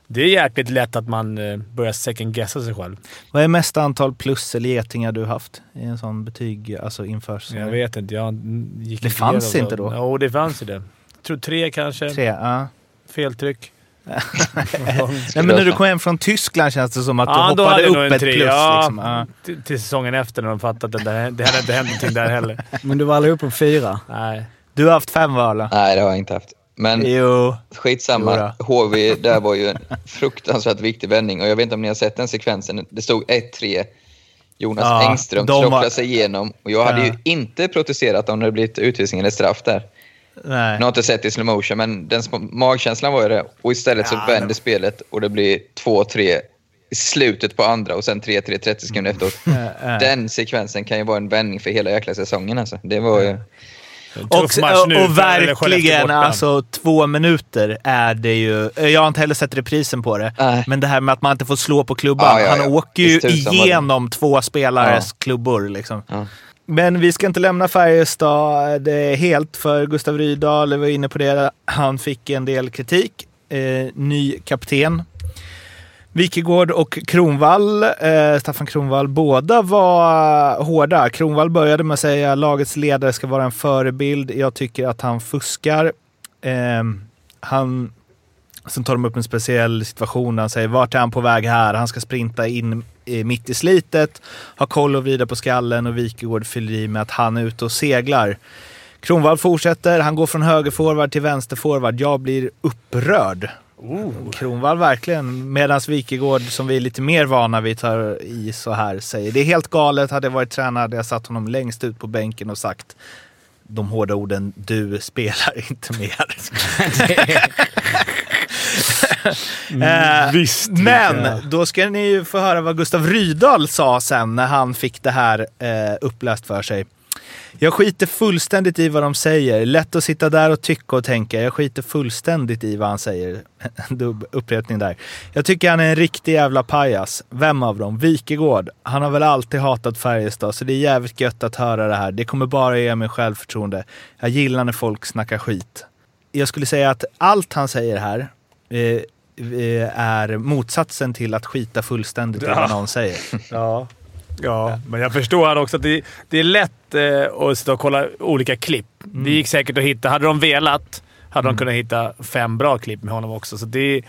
Det är jäkligt lätt att man eh, börjar second-guessa sig själv. Vad är mesta antal plus eller getingar du haft i en sån betyg, alltså inför säsongen? Jag vet inte. Jag gick Det fanns inte då? Jo, det fanns ju det. Jag tror tre kanske. Tre, ja. Feltryck. Nej, men när du kom hem från Tyskland känns det som att du Ja, då hoppade upp ett tre. plus. Ja, Liksom. Ja. till, till säsongen efter när de fattade att det, det hade inte hänt någonting där heller. Men du var aldrig uppe på fyra? Nej. Du har haft fem va, Arla? Nej, det har jag inte haft. Men Jo. skitsamma. HV, där var ju en fruktansvärt viktig vändning. Och jag vet inte om ni har sett den sekvensen. Det stod 1-3. Jonas Ja, Engström de klockade var- sig igenom. Och jag hade Ja. ju inte protesterat om det hade blivit utvisning eller straff där. Nej. Nu har jag inte sett det i slow motion, men den magkänslan var ju det. Och istället så Ja, vänder det- spelet och det blir 2-3 i slutet på andra och sen 3-3 30 sekunder efteråt. Den sekvensen kan ju vara en vändning för hela jäkla säsongen. Alltså. Det var ju... Och, och, och verkligen, alltså två minuter är det ju. Jag har inte heller sett reprisen på det. Nej. Men det här med att man inte får slå på klubban. Ja, ja, ja. Han åker ju igenom två spelares klubbor. Liksom. Men vi ska inte lämna Färjestad helt för Gustav Rydahl. Vi var inne på det. Han fick en del kritik. Eh, ny kapten. Wikegård och Kronvall, eh, Staffan Kronvall, båda var hårda. Kronvall började med att säga att lagets ledare ska vara en förebild. Jag tycker att han fuskar. Eh, han, sen tar de upp en speciell situation. Han säger vart är han på väg här? Han ska sprinta in mitt i slitet, ha koll och vrida på skallen och Wikegård fyller i med att han är ute och seglar. Kronvall fortsätter. Han går från högerforward till vänsterforward. Jag blir upprörd. Kronvall verkligen. Medan Wikegård, som vi är lite mer vana vid, tar i så här, säger det är helt galet. Hade jag varit tränare hade jag satt honom längst ut på bänken och sagt de hårda orden du spelar inte mer. Eh, visst, Men då ska ni ju få höra vad Gustav Rydahl sa sen när han fick det här eh, uppläst för sig. Jag skiter fullständigt i vad de säger. Lätt att sitta där och tycka och tänka. Jag skiter fullständigt i vad han säger. Dubb upprepning där. Jag tycker han är en riktig jävla pajas. Vem av dem? Wikegård. Han har väl alltid hatat Färjestad, så det är jävligt gött att höra det här. Det kommer bara ge mig självförtroende. Jag gillar när folk snackar skit. Jag skulle säga att allt han säger här eh, är motsatsen till att skita fullständigt i vad någon säger. Ja. Ja, men jag förstår han också att det, det är lätt eh, att sitta och kolla olika klipp. Det gick säkert att hitta. Hade de velat hade de kunnat hitta fem bra klipp med honom också. Så det,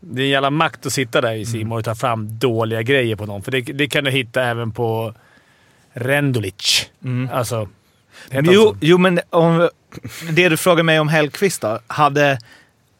det är en jävla makt att sitta där i Simon och ta fram dåliga grejer på någon. För det, det kan du hitta även på Rendulic. Alltså, heter han Jo, så? jo, men om, det du frågar mig om Hellkvist då. Hade,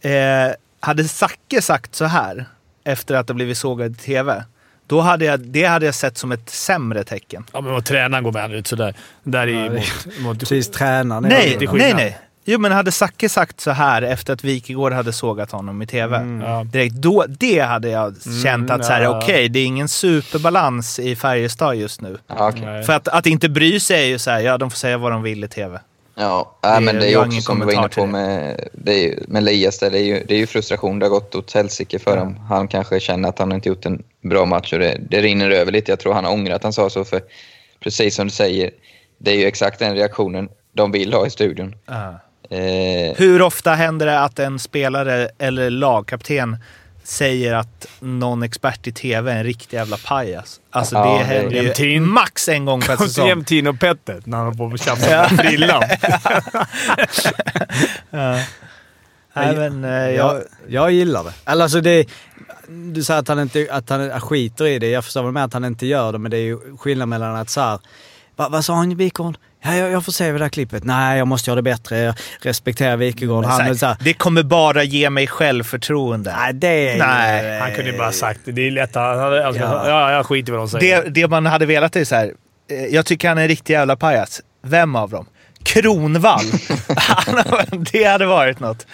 eh, hade Zacke sagt så här efter att ha blivit sågad i tv, då hade jag, det hade jag sett som ett sämre tecken. Ja, men vad tränaren går ut sådär. Där är Ja, mot, mot, Precis, tränaren. Nej, det nej, nej. Jo, men hade Zacke sagt så här efter att Wikegård hade sågat honom i tv, Ja. direkt, då, det hade jag känt att så här, ja. okej, det är ingen superbalans i Färjestad just nu. Ja. Nej. För att, att inte bry sig är ju så här, ja de får säga vad de vill i tv. Ja, nej, men det är ju också som vi var inne på med, det är, med där, Det är, ju, det är ju frustration. Det har gått åt helsike för honom. Han kanske känner att han inte gjort en bra match och det, det rinner över lite. Jag tror han har ångrat att han sa så. För precis som du säger, det är ju exakt den reaktionen de vill ha i studion. Eh, Hur ofta händer det att en spelare eller lagkapten säger att någon expert i tv är en riktig jävla pajas? Alltså Ja, det händer ju Jämtin. max en gång per Kom till säsong. Och Petter när han håller på och tjafsar med frillan. Nej, men, eh, jag, Jag, jag gillar det. Eller Alltså det du säger att han, inte, att han skiter i det. Jag förstår väl med att han inte gör det, men det är ju skillnad mellan att så här, Va, vad sa han Wikegård? Ja, jag, jag får se vid det här klippet. Nej, jag måste göra det bättre. Jag respekterar Wikegård. Han är så här, det kommer bara ge mig självförtroende. nej, det är Nej, Han kunde ju bara sagt det. Är lätt Alltså, Ja. ja. jag skiter i vad de säger. Det, det man hade velat är så här. eh, Jag tycker han är en riktig jävla pajas. Vem av dem? Kronvall. Det hade varit något.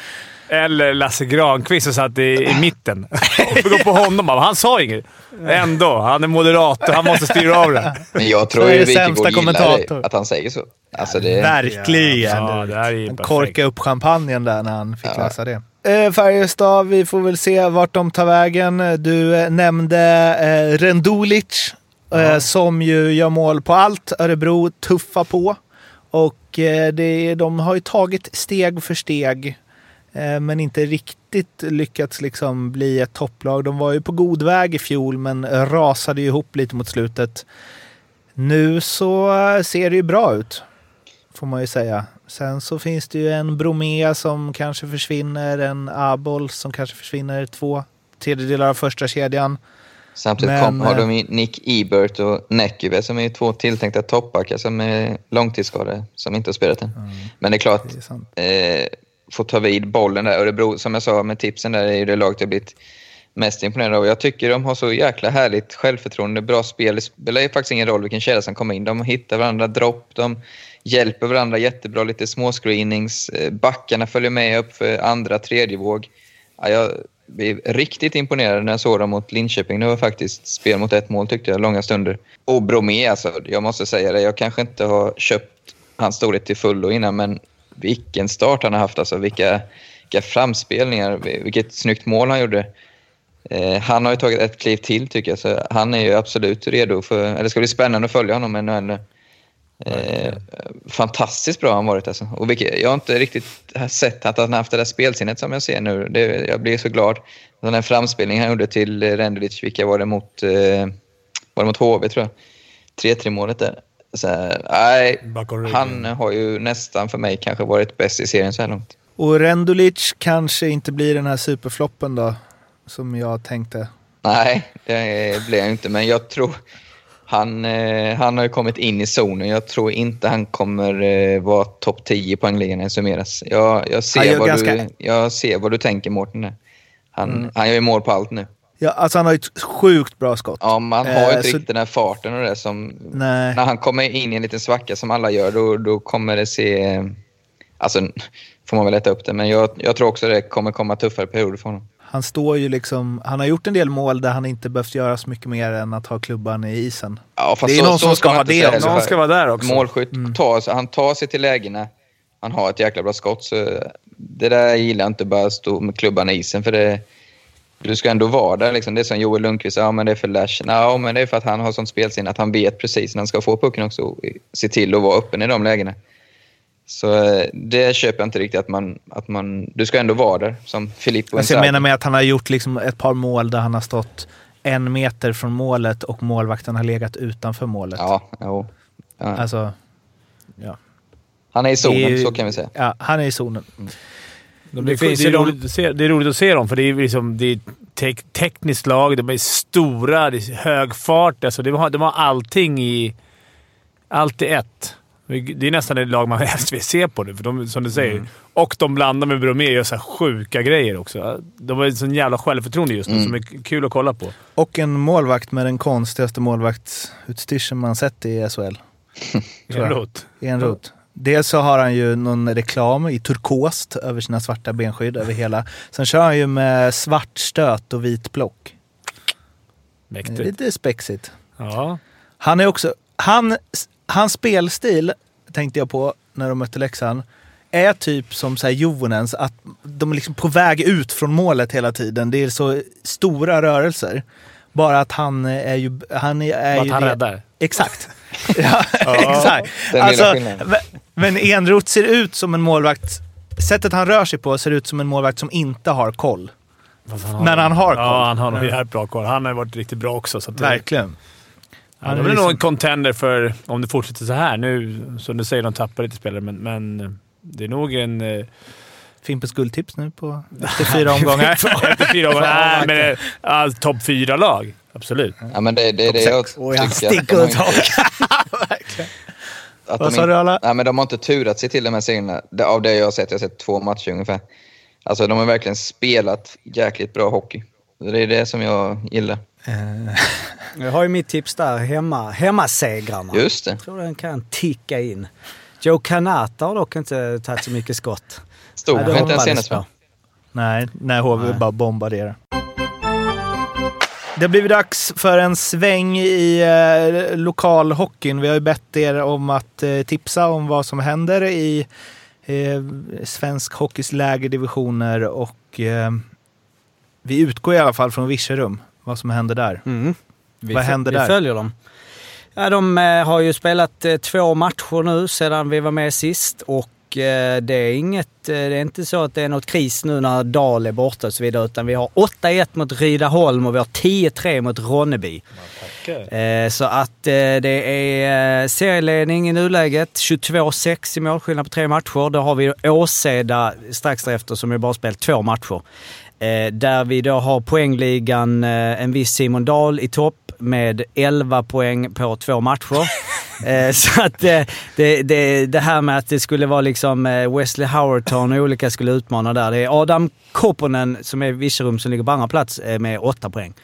Eller Lasse Granqvist som satt i, i mitten. Och gå på honom. Han sa inget. Ändå. Han är moderator. Han måste styra av det. men jag tror ju Wikegård gillar att han säger så. Alltså det, Verkligen. Ja, det här Han korkade upp champagnen där när han fick Ja. läsa det. Eh, Färjestad, vi får väl se vart de tar vägen. Du eh, nämnde eh, Rendulic eh, som ju gör mål på allt. Örebro tuffa på. Och det, de har ju tagit steg för steg. Eh, men inte riktigt lyckats liksom bli ett topplag. De var ju på god väg i fjol men rasade ihop lite mot slutet. Nu så eh, ser det ju bra ut får man ju säga. Sen så finns det ju en Bromé som kanske försvinner, en Abol som kanske försvinner, två tredjedelar av första kedjan. Samtidigt Men, kom, har eh, de ju Nick Ebert och Nekyve som är två tilltänkta toppbackar som är långtidsskadade, som inte har spelat än. Men det är klart, Det är eh, få ta vid bollen där. Örebro, som jag sa med tipsen där, är ju det laget jag blivit mest imponerad av. Jag tycker de har så jäkla härligt självförtroende, bra spel. Det spelar ju faktiskt ingen roll vilken kedja som kommer in. De hittar varandra dropp, de hjälper varandra jättebra, lite småscreenings. screenings. Eh, backarna följer med upp för andra, tredje våg. Ja, jag blev riktigt imponerad när jag såg dem mot Linköping. Det var faktiskt spel mot ett mål tyckte jag, långa stunder. Och Bromé alltså, jag måste säga det. Jag kanske inte har köpt hans storhet till fullo innan, men vilken start han har haft. Alltså, vilka, vilka framspelningar, vilket snyggt mål han gjorde. Eh, han har ju tagit ett kliv till tycker jag, så han är ju absolut redo för... Eller det ska bli spännande att följa honom ännu ännu. Eh, fantastiskt bra har han varit alltså. Och vilket, jag har inte riktigt sett att han har haft det där spelsinnet som jag ser nu. Det, jag blir så glad. Den här framspelningen han gjorde till Rendulic, vilka var det mot, eh, var det mot HV tror jag? 3-3 målet där. Så, här, nej, han har ju nästan för mig kanske varit bäst i serien så här långt. Och Rendulic kanske inte blir den här superfloppen då, som jag tänkte. Nej, det blir jag inte. Men jag tror... Han, eh, han har ju kommit in i zonen. Jag tror inte han kommer eh, vara topp 10 poängligan när summeras. Jag, jag, Han ser vad ganska- du, jag ser vad du tänker Mårten. Han, han gör ju mål på allt nu. Ja, alltså han har ju ett sjukt bra skott. Ja, man har ju Eh, inte så- riktigt den här farten och det som... Nej. När han kommer in i en liten svacka som alla gör, då, då kommer det se... Alltså, får man väl leta upp det. Men jag, jag tror också det kommer komma tuffare perioder för honom. Han står ju liksom, han har gjort en del mål där han inte behövt göra så mycket mer än att ha klubban i isen. Ja, fast Det är någon som ska ha det. Någon ska vara där också. Målskytt, Mm. tar, han tar sig till lägena. Han har ett jäkla bra skott. Så det där gillar jag inte, bara stå med klubban i isen. För det, du ska ändå vara där. Liksom. Det är som Joel Lundqvist, ja men det är för Lash. Ja, men det är för att han har sånt spelsinne att han vet precis när han ska få pucken också. och Se till att vara öppen i de lägena. Så eh, det köper jag inte riktigt. Att man, att man, du ska ändå vara där, som Filippo Alltså jag menar med att han har gjort liksom ett par mål där han har stått en meter från målet och målvakten har legat utanför målet. Ja, jo. Ja. Alltså, Han är i zonen, är ju- så kan vi säga. ja, han är i zonen. De, Det det, finns det, är de- roligt att se, det är roligt att se dem, för det är liksom, det är tek, tekniskt lag, de är stora, det är hög fart. Alltså de, har, de har allting i... Allt i ett. Det är nästan det lag man helst vill se på det, för de, som du säger. Mm. Och de blandar med Bromé och gör så här sjuka grejer också. De har ett sån jävla självförtroende just nu Mm. som är kul att kolla på. Och en målvakt med den konstigaste målvaktsutstyrseln man sett i SHL. Tror jag. Dels så har han ju någon reklam i turkost över sina svarta benskydd över hela. Sen kör han ju med svart stöt och vit block. Mäktigt. Lite spexigt. Ja. Han är också... Han, hans spelstil, tänkte jag på när de mötte Leksand, är typ som så här Jovenens, att de är liksom på väg ut från målet hela tiden. Det är så stora rörelser. Bara att han är ju... Han är, är Bara ju att han räddar. Exakt. ja, exakt. Alltså, men- men Enroth ser ut som en målvakt... Sättet han rör sig på ser ut som en målvakt som inte har koll. Han Men han har koll. Ja, han har nog jävligt bra koll. Han har varit riktigt bra också. Så Verkligen. Ja, Han det är är nog liksom- en contender för, om det fortsätter så här. Nu, som du säger, de tappar lite spelare, men, men det är nog en... eh, Fimpens guldtips nu på efter fyra omgångar. Efter fyra år. Nej, men eh, ja, topp fyra-lag. Absolut. Ja, men det, det är det jag Oj, han tycker. att sticker de har ut inte- Verkligen. att Vad de sa du alla? Nej, men de har inte turat sig till de här segrarna. Av det jag har sett. Jag har sett två matcher ungefär. Alltså, de har verkligen spelat jäkligt bra hockey. Det är det som jag gillar. Jag har ju mitt tips där, hemma, hemmasegrarna. Just det. Jag tror den kan ticka in. Joe Canata har dock inte tagit så mycket skott. Stod Nej, han inte ens senast va? Nej, när HV bara bombarderar. Det har blivit dags för en sväng i eh, lokalhockeyn. Vi har ju bett er om att eh, tipsa om vad som händer i eh, svensk hockeys lägre divisioner och eh, vi utgår i alla fall från Virserum, vad som händer där. Mm. Vi, Vad händer vi där? följer dem. Ja, de eh, har ju spelat eh, två matcher nu sedan vi var med sist och det är inget, eh, det är inte så att det är något kris nu när Dal är borta och så vidare utan vi har 8-1 mot Rydaholm och vi har 10-3 mot Ronneby. Eh, så att eh, det är eh, serieledning i nuläget. 22-6 i målskillnad på tre matcher. Då har vi Åseda strax därefter som ju bara spelat två matcher. Eh, där vi då har poängligan eh, en viss Simon Dahl i topp med 11 poäng på två matcher. Eh, så att eh, det, det, det här med att det skulle vara liksom eh, Wesley Howerton och olika skulle utmana där. Det är Adam Koponen som är Virserum som ligger på andra plats eh, med 8 poäng.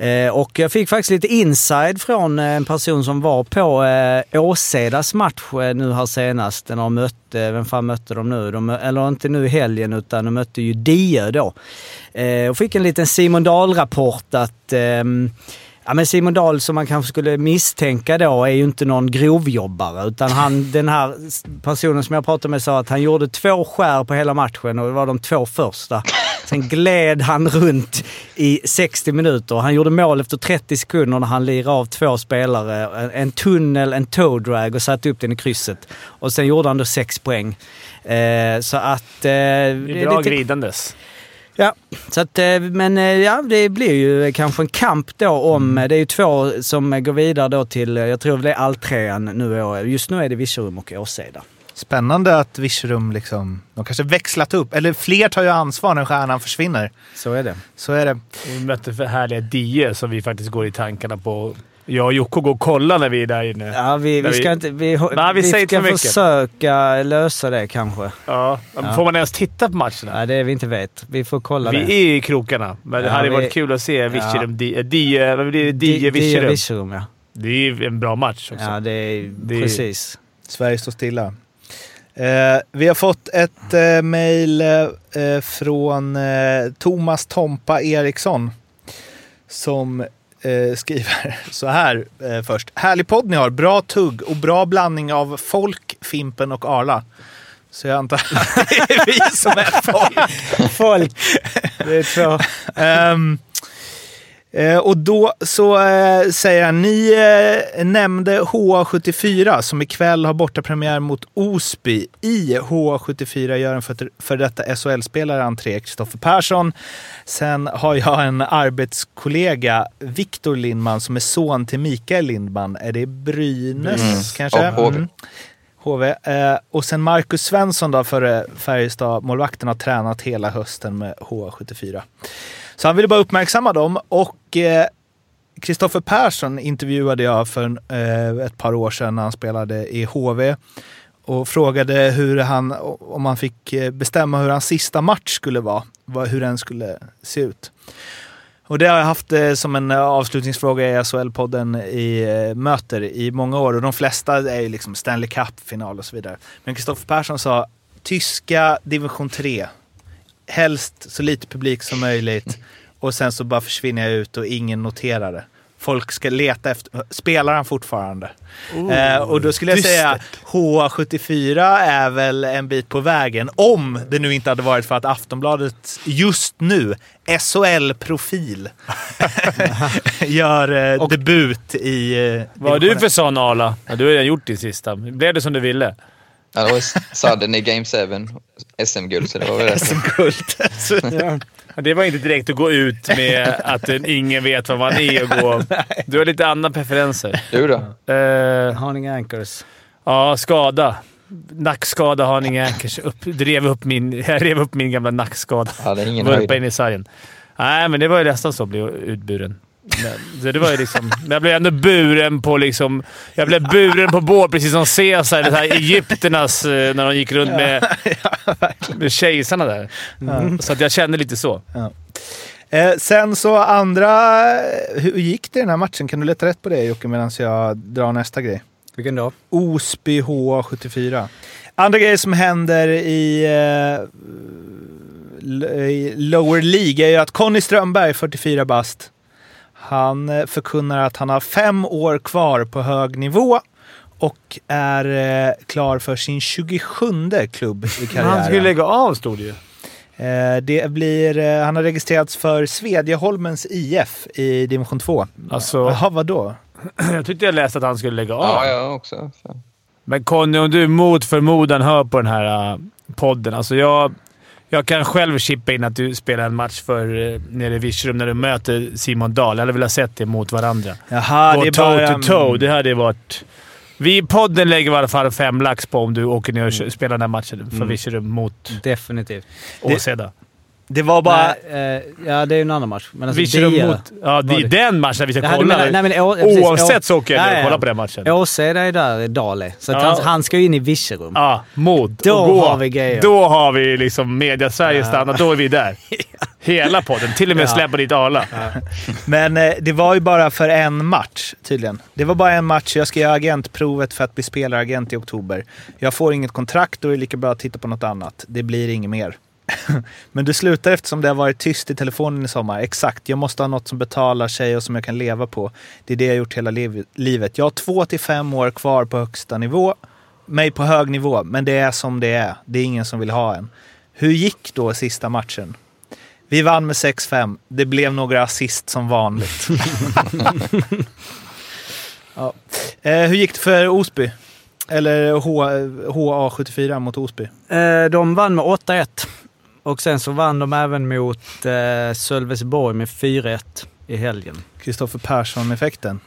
Eh, och jag fick faktiskt lite inside från eh, en person som var på eh, Åsedas match eh, nu här senast. När de mötte, vem fan mötte de nu? De, eller inte nu i helgen utan de mötte ju Diö då. Och fick en liten Simon Dahl-rapport att ehm, Ja men Simon Dahl som man kanske skulle misstänka då är ju inte någon grovjobbare utan han, den här personen som jag pratade med sa att han gjorde två skär på hela matchen och det var de två första. Sen gled han runt i 60 minuter. Han gjorde mål efter 30 sekunder när han lirade av två spelare. En, en tunnel, en toe drag och satte upp den i krysset. Och sen gjorde han då sex poäng. Eh, så att... Eh, Det är bra lite- glidandes. Ja, så att, eh, men eh, ja, det blir ju kanske en kamp då om... Det är ju två som går vidare då till, eh, jag tror det är alltrean nu. Just nu är det Virserum och Åseda. Spännande att Virserum liksom, de kanske växlat upp. Eller fler tar ju ansvar när stjärnan försvinner. Så är det. Så är det. Vi mötte för härliga Die som vi faktiskt går i tankarna på. Jag och Jocke går och kollar när vi är där inne. Ja, vi, vi vi- ska inte... Vi, Nej, vi vi säger inte ska försöka lösa det kanske. Ja. Ja. Får man ens titta på matcherna? Nej, det är vi inte vet. Vi får kolla Vi det. är i krokarna, men det Ja, hade vi- varit kul att se Virserum, Die, det? Di- Die, Di- Virserum. Virserum, ja. Det är ju en bra match också. Ja, det är Det är- precis. Sverige står stilla. Eh, vi har fått ett eh, mejl eh, från eh, Thomas Tompa Eriksson som eh, skriver så här eh, först. Härlig podd ni har, bra tugg och bra blandning av folk, Fimpen och Arla. Så jag antar att det är vi som är folk. Folk. Det är två. Ehm, eh, och då så eh, säger han, ni eh, nämnde HA74 som ikväll har bortapremiär mot Osby. I HA74 gör en för, för detta SHL-spelare entré, Kristoffer Persson. Sen har jag en arbetskollega, Viktor Lindman, som är son till Mikael Lindman. Är det Brynäs Mm. kanske? Ja, HV. Och sen Marcus Svensson då, före Färjestad. Målvakten har tränat hela hösten med HA74. Så han ville bara uppmärksamma dem och eh, Persson intervjuade jag för eh, ett par år sedan när han spelade i HV och frågade hur han, om han fick eh, bestämma hur hans sista match skulle vara, hur den skulle se ut. Och det har jag haft eh, som en eh, avslutningsfråga i SHL-podden i eh, möter i många år och de flesta är ju liksom Stanley Cup-final och så vidare. Men Kristoffer Persson sa tyska division 3. Helst så lite publik som möjligt och sen så bara försvinner jag ut och ingen noterar det. Folk ska leta efter, spelar han fortfarande? eh, och då skulle jag säga HA74 är väl en bit på vägen. Om det nu inte hade varit för att Aftonbladet just nu, SHL-profil, gör eh, debut i... Eh, Vad har du för sån Arla? Ja, du har redan gjort din sista. Blev det som du ville? Ja, det var sudden i Game 7, SM-guld, så det var väl rätt. SM-guld. Ja, det var inte direkt att gå ut med att ingen vet vad man är och gå. Du har lite andra preferenser. Du då? Eh, Haninge Anchors. ja, skada. Nackskada, Haninge Anchors. Upp, drev upp min, jag rev upp min gamla nackskada. Ja, det är ingen Vurpa höjd. in i sargen. Nej, men det var ju nästan så att bli utburen. Men, så det var ju liksom, men jag blev ändå buren på liksom... Jag blev buren på bord, precis som Caesar, det här Egypternas, eh, när de gick runt med, med kejsarna där. Så att jag kände lite så. Eh, sen så andra... Hur gick det i den här matchen? Kan du leta rätt på det Jocke medan jag drar nästa grej? Vilken då? Osby HA74. Andra grejer som händer i, eh, i Lower League är ju att Conny Strömberg, 44 bast, han eh, förkunnar att han har fem år kvar på hög nivå och är eh, klar för sin 27 klubb i karriären. Han skulle lägga av, stod det ju. Eh, det blir, han har registrerats för Svedjeholmens IF i division 2. Alltså, Jaha, vadå? jag tyckte jag läste att han skulle lägga av. Ja, jag också. Men Conny, om du mot förmodan hör på den här podden. Alltså jag, jag kan själv chippa in att du spelar en match för uh, nere i Virserum när du möter Simon Dahl. Jag hade velat sett det mot varandra. Jaha, Gå det är toe bara... to toe. Det hade varit... Vi i podden lägger i alla fall fem lax på om du åker ner och kö- spelar den här matchen för Virserum mot Definitivt. Åseda. Det var bara... Nej, eh, ja, det är ju en annan match. Men alltså, Virserum Dier- mot... Ja, det är det. den matchen vi ska Ja, kolla. menar- nej, men å- precis, Oavsett å- så åker jag ner Ja, och ja. kollar på den matchen. Åseda är där, Dale. Så Ja. han, han ska ju in i Virserum. Ja, mot. Då och gå. har vi grejer. Då har vi liksom media-Sverige stannat. Då är vi där. Hela podden. Till och med Ja. släppa dit Arla. Men eh, det var ju bara för en match tydligen. Det var bara en match. Jag ska göra agentprovet för att bli spelaragent i oktober. Jag får inget kontrakt och det är lika bra att titta på något annat. Det blir inget mer. Men du slutar eftersom det har varit tyst i telefonen i sommar. Exakt, jag måste ha något som betalar sig och som jag kan leva på. Det är det jag gjort hela liv- livet. Jag har två till fem år kvar på högsta nivå. Mig på hög nivå, men det är som det är. Det är ingen som vill ha en. Hur gick då sista matchen? Vi vann med 6-5. Det blev några assist som vanligt. ja. eh, hur gick det för Osby? Eller H, HA74 mot Osby? Eh, de vann med 8-1. Och sen så vann de även mot eh, Sölvesborg med 4-1 i helgen. Kristoffer Persson-effekten.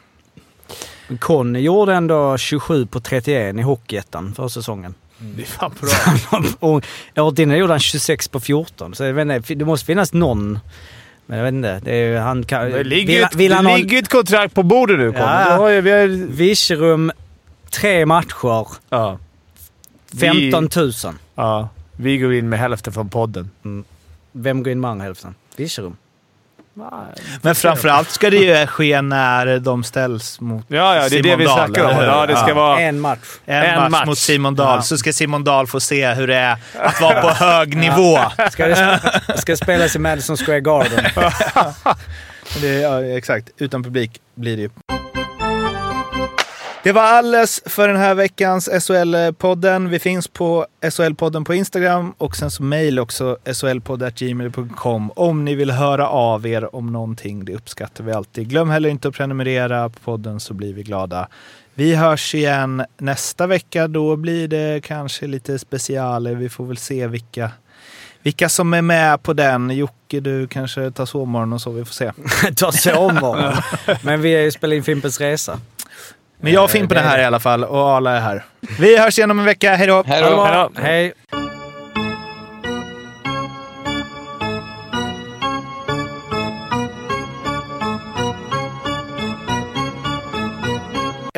Conny gjorde ändå 27 på 31 i Hockeyettan för säsongen. Det är fan bra. och året innan gjorde han 26 på 14. Så jag vet inte, det måste finnas någon... Men jag vet inte. Det är, han kan, Det ligger vill, ett, vill det ligger ett kontrakt på bordet nu, Conny. Ja. Du har ju- vi har, Virserum, tre matcher, ja. 15 000. Ja. Vi går in med hälften från podden. Vem går in med andra hälften? Virserum. Men framförallt ska det ju ske när de ställs mot Ja, ja, det är Simon det vi Dahl, snackar om. Ja, det ska vara... En match. En, En match, match. mot Simon Dahl, så ska Simon Dahl få se hur det är att vara på hög nivå. Ska, det, ska spelas i Madison Square Garden. Det, ja, exakt. Utan publik blir det ju. Det var alles för den här veckans SHL-podden. Vi finns på SHL-podden på Instagram och sen så mejl också shlpodd.gmail.com om ni vill höra av er om någonting. Det uppskattar vi alltid. Glöm heller inte att prenumerera på podden så blir vi glada. Vi hörs igen nästa vecka. Då blir det kanske lite specialer. Vi får väl se vilka, vilka som är med på den. Jocke, du kanske tar sovmorgon och så. Vi får se. Ta sovmorgon. Men vi är ju spelar in Fimpens Resa. Men jag och Fimpen är här i alla fall och Arla är här. Vi hörs igen om en vecka. Hej då! Hej då! Hej då. Hej!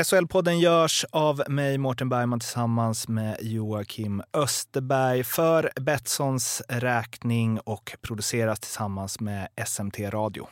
SHL-podden görs av mig, Mårten Bergman, tillsammans med Joakim Österberg för Betssons räkning och produceras tillsammans med SMT Radio.